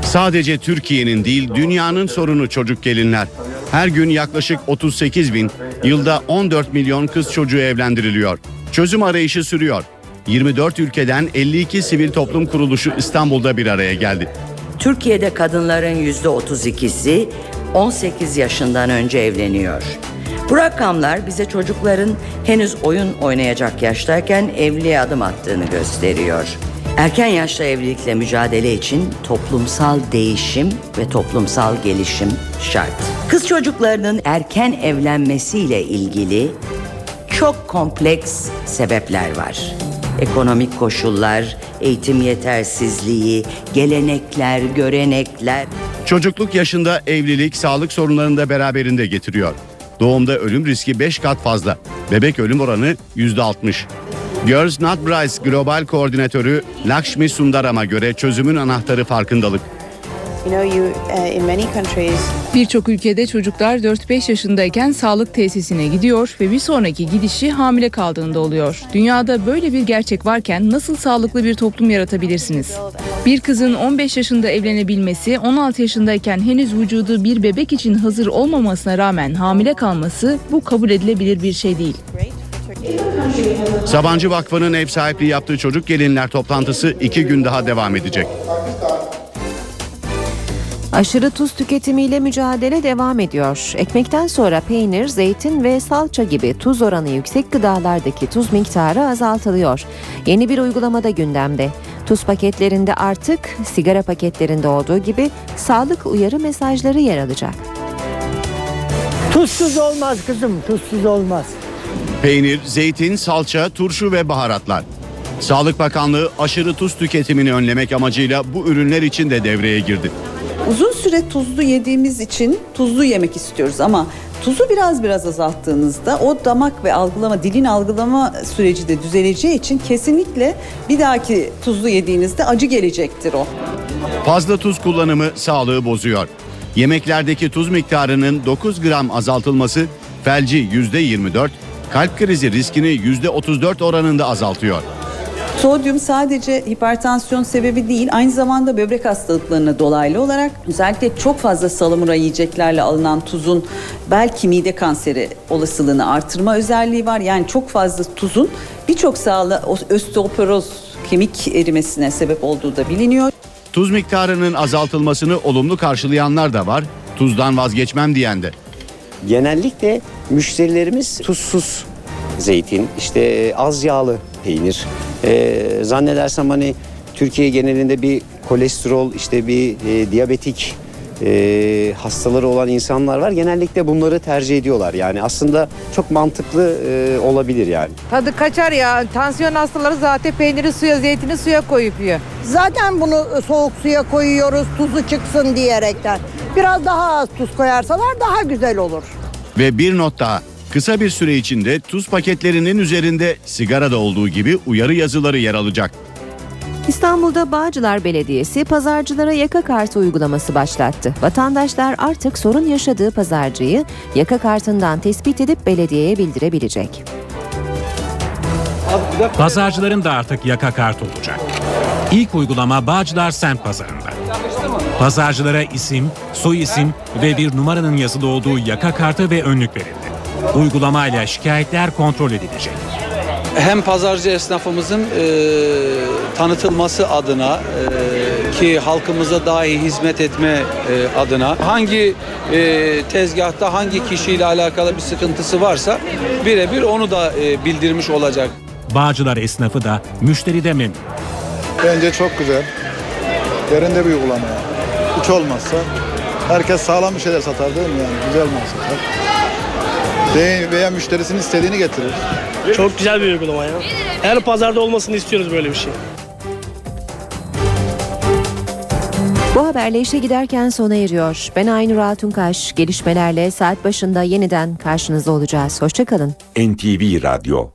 Sadece Türkiye'nin değil dünyanın sorunu çocuk gelinler. Her gün yaklaşık 38 bin, yılda 14 milyon kız çocuğu evlendiriliyor. Çözüm arayışı sürüyor. 24 ülkeden 52 sivil toplum kuruluşu İstanbul'da bir araya geldi. Türkiye'de kadınların %32'si 18 yaşından önce evleniyor. Bu rakamlar bize çocukların henüz oyun oynayacak yaştayken evliliğe adım attığını gösteriyor. Erken yaşta evlilikle mücadele için toplumsal değişim ve toplumsal gelişim şart. Kız çocuklarının erken evlenmesiyle ilgili çok kompleks sebepler var. Ekonomik koşullar, eğitim yetersizliği, gelenekler, görenekler Çocukluk yaşında evlilik sağlık sorunlarını da beraberinde getiriyor. Doğumda ölüm riski 5 kat fazla. Bebek ölüm oranı %60. Girls Not Brides Global Koordinatörü Lakshmi Sundaram'a göre çözümün anahtarı farkındalık. Birçok ülkede çocuklar 4-5 yaşındayken sağlık tesisine gidiyor ve bir sonraki gidişi hamile kaldığında oluyor. Dünyada böyle bir gerçek varken nasıl sağlıklı bir toplum yaratabilirsiniz? Bir kızın 15 yaşında evlenebilmesi, 16 yaşındayken henüz vücudu bir bebek için hazır olmamasına rağmen hamile kalması bu kabul edilebilir bir şey değil. Sabancı Vakfı'nın ev sahipliği yaptığı çocuk gelinler toplantısı iki gün daha devam edecek. Aşırı tuz tüketimiyle mücadele devam ediyor. Ekmekten sonra peynir, zeytin ve salça gibi tuz oranı yüksek gıdalardaki tuz miktarı azaltılıyor. Yeni bir uygulamada gündemde. Tuz paketlerinde artık sigara paketlerinde olduğu gibi sağlık uyarı mesajları yer alacak. Tuzsuz olmaz kızım, tuzsuz olmaz. Peynir, zeytin, salça, turşu ve baharatlar. Sağlık Bakanlığı aşırı tuz tüketimini önlemek amacıyla bu ürünler için de devreye girdi. Uzun süre tuzlu yediğimiz için tuzlu yemek istiyoruz ama tuzu biraz biraz azalttığınızda o damak ve algılama, dilin algılama süreci de düzeleceği için kesinlikle bir dahaki tuzlu yediğinizde acı gelecektir o. Fazla tuz kullanımı sağlığı bozuyor. Yemeklerdeki tuz miktarının 9 gram azaltılması felci %24, kalp krizi riskini %34 oranında azaltıyor. Sodyum sadece hipertansiyon sebebi değil, aynı zamanda böbrek hastalıklarına dolaylı olarak özellikle çok fazla salamura yiyeceklerle alınan tuzun belki mide kanseri olasılığını artırma özelliği var. Yani çok fazla tuzun birçok sağlı osteoporoz kemik erimesine sebep olduğu da biliniyor. Tuz miktarının azaltılmasını olumlu karşılayanlar da var, tuzdan vazgeçmem diyen de. Genellikle müşterilerimiz tuzsuz zeytin, işte az yağlı peynir, ee, zannedersem hani Türkiye genelinde bir kolesterol işte bir e, diyabetik e, hastaları olan insanlar var. Genellikle bunları tercih ediyorlar. Yani aslında çok mantıklı e, olabilir yani. Tadı kaçar ya. Tansiyon hastaları zaten peyniri suya, zeytini suya koyup yiyor. Zaten bunu soğuk suya koyuyoruz tuzu çıksın diyerekten. Biraz daha az tuz koyarsalar daha güzel olur. Ve bir not daha. Kısa bir süre içinde tuz paketlerinin üzerinde sigarada olduğu gibi uyarı yazıları yer alacak. İstanbul'da Bağcılar Belediyesi pazarcılara yaka kartı uygulaması başlattı. Vatandaşlar artık sorun yaşadığı pazarcıyı yaka kartından tespit edip belediyeye bildirebilecek. Pazarcıların da artık yaka kart olacak. İlk uygulama Bağcılar Semt Pazarı'nda. Pazarcılara isim, soy isim ve bir numaranın yazılı olduğu yaka kartı ve önlük verildi. Uygulamayla şikayetler kontrol edilecek. Hem pazarcı esnafımızın e, tanıtılması adına e, ki halkımıza daha iyi hizmet etme e, adına hangi e, tezgahta hangi kişiyle alakalı bir sıkıntısı varsa birebir onu da e, bildirmiş olacak. Bağcılar esnafı da müşteri de memnun. Bence çok güzel. Yerinde bir uygulama yani. Hiç olmazsa herkes sağlam bir şeyler satar değil mi yani? Güzel mal satar veya müşterisinin istediğini getirir. Çok güzel bir uygulama ya. Her pazarda olmasını istiyoruz böyle bir şey. Bu haberle işe giderken sona eriyor. Ben Aynur Altunkaş. Gelişmelerle saat başında yeniden karşınızda olacağız. Hoşçakalın. NTV Radyo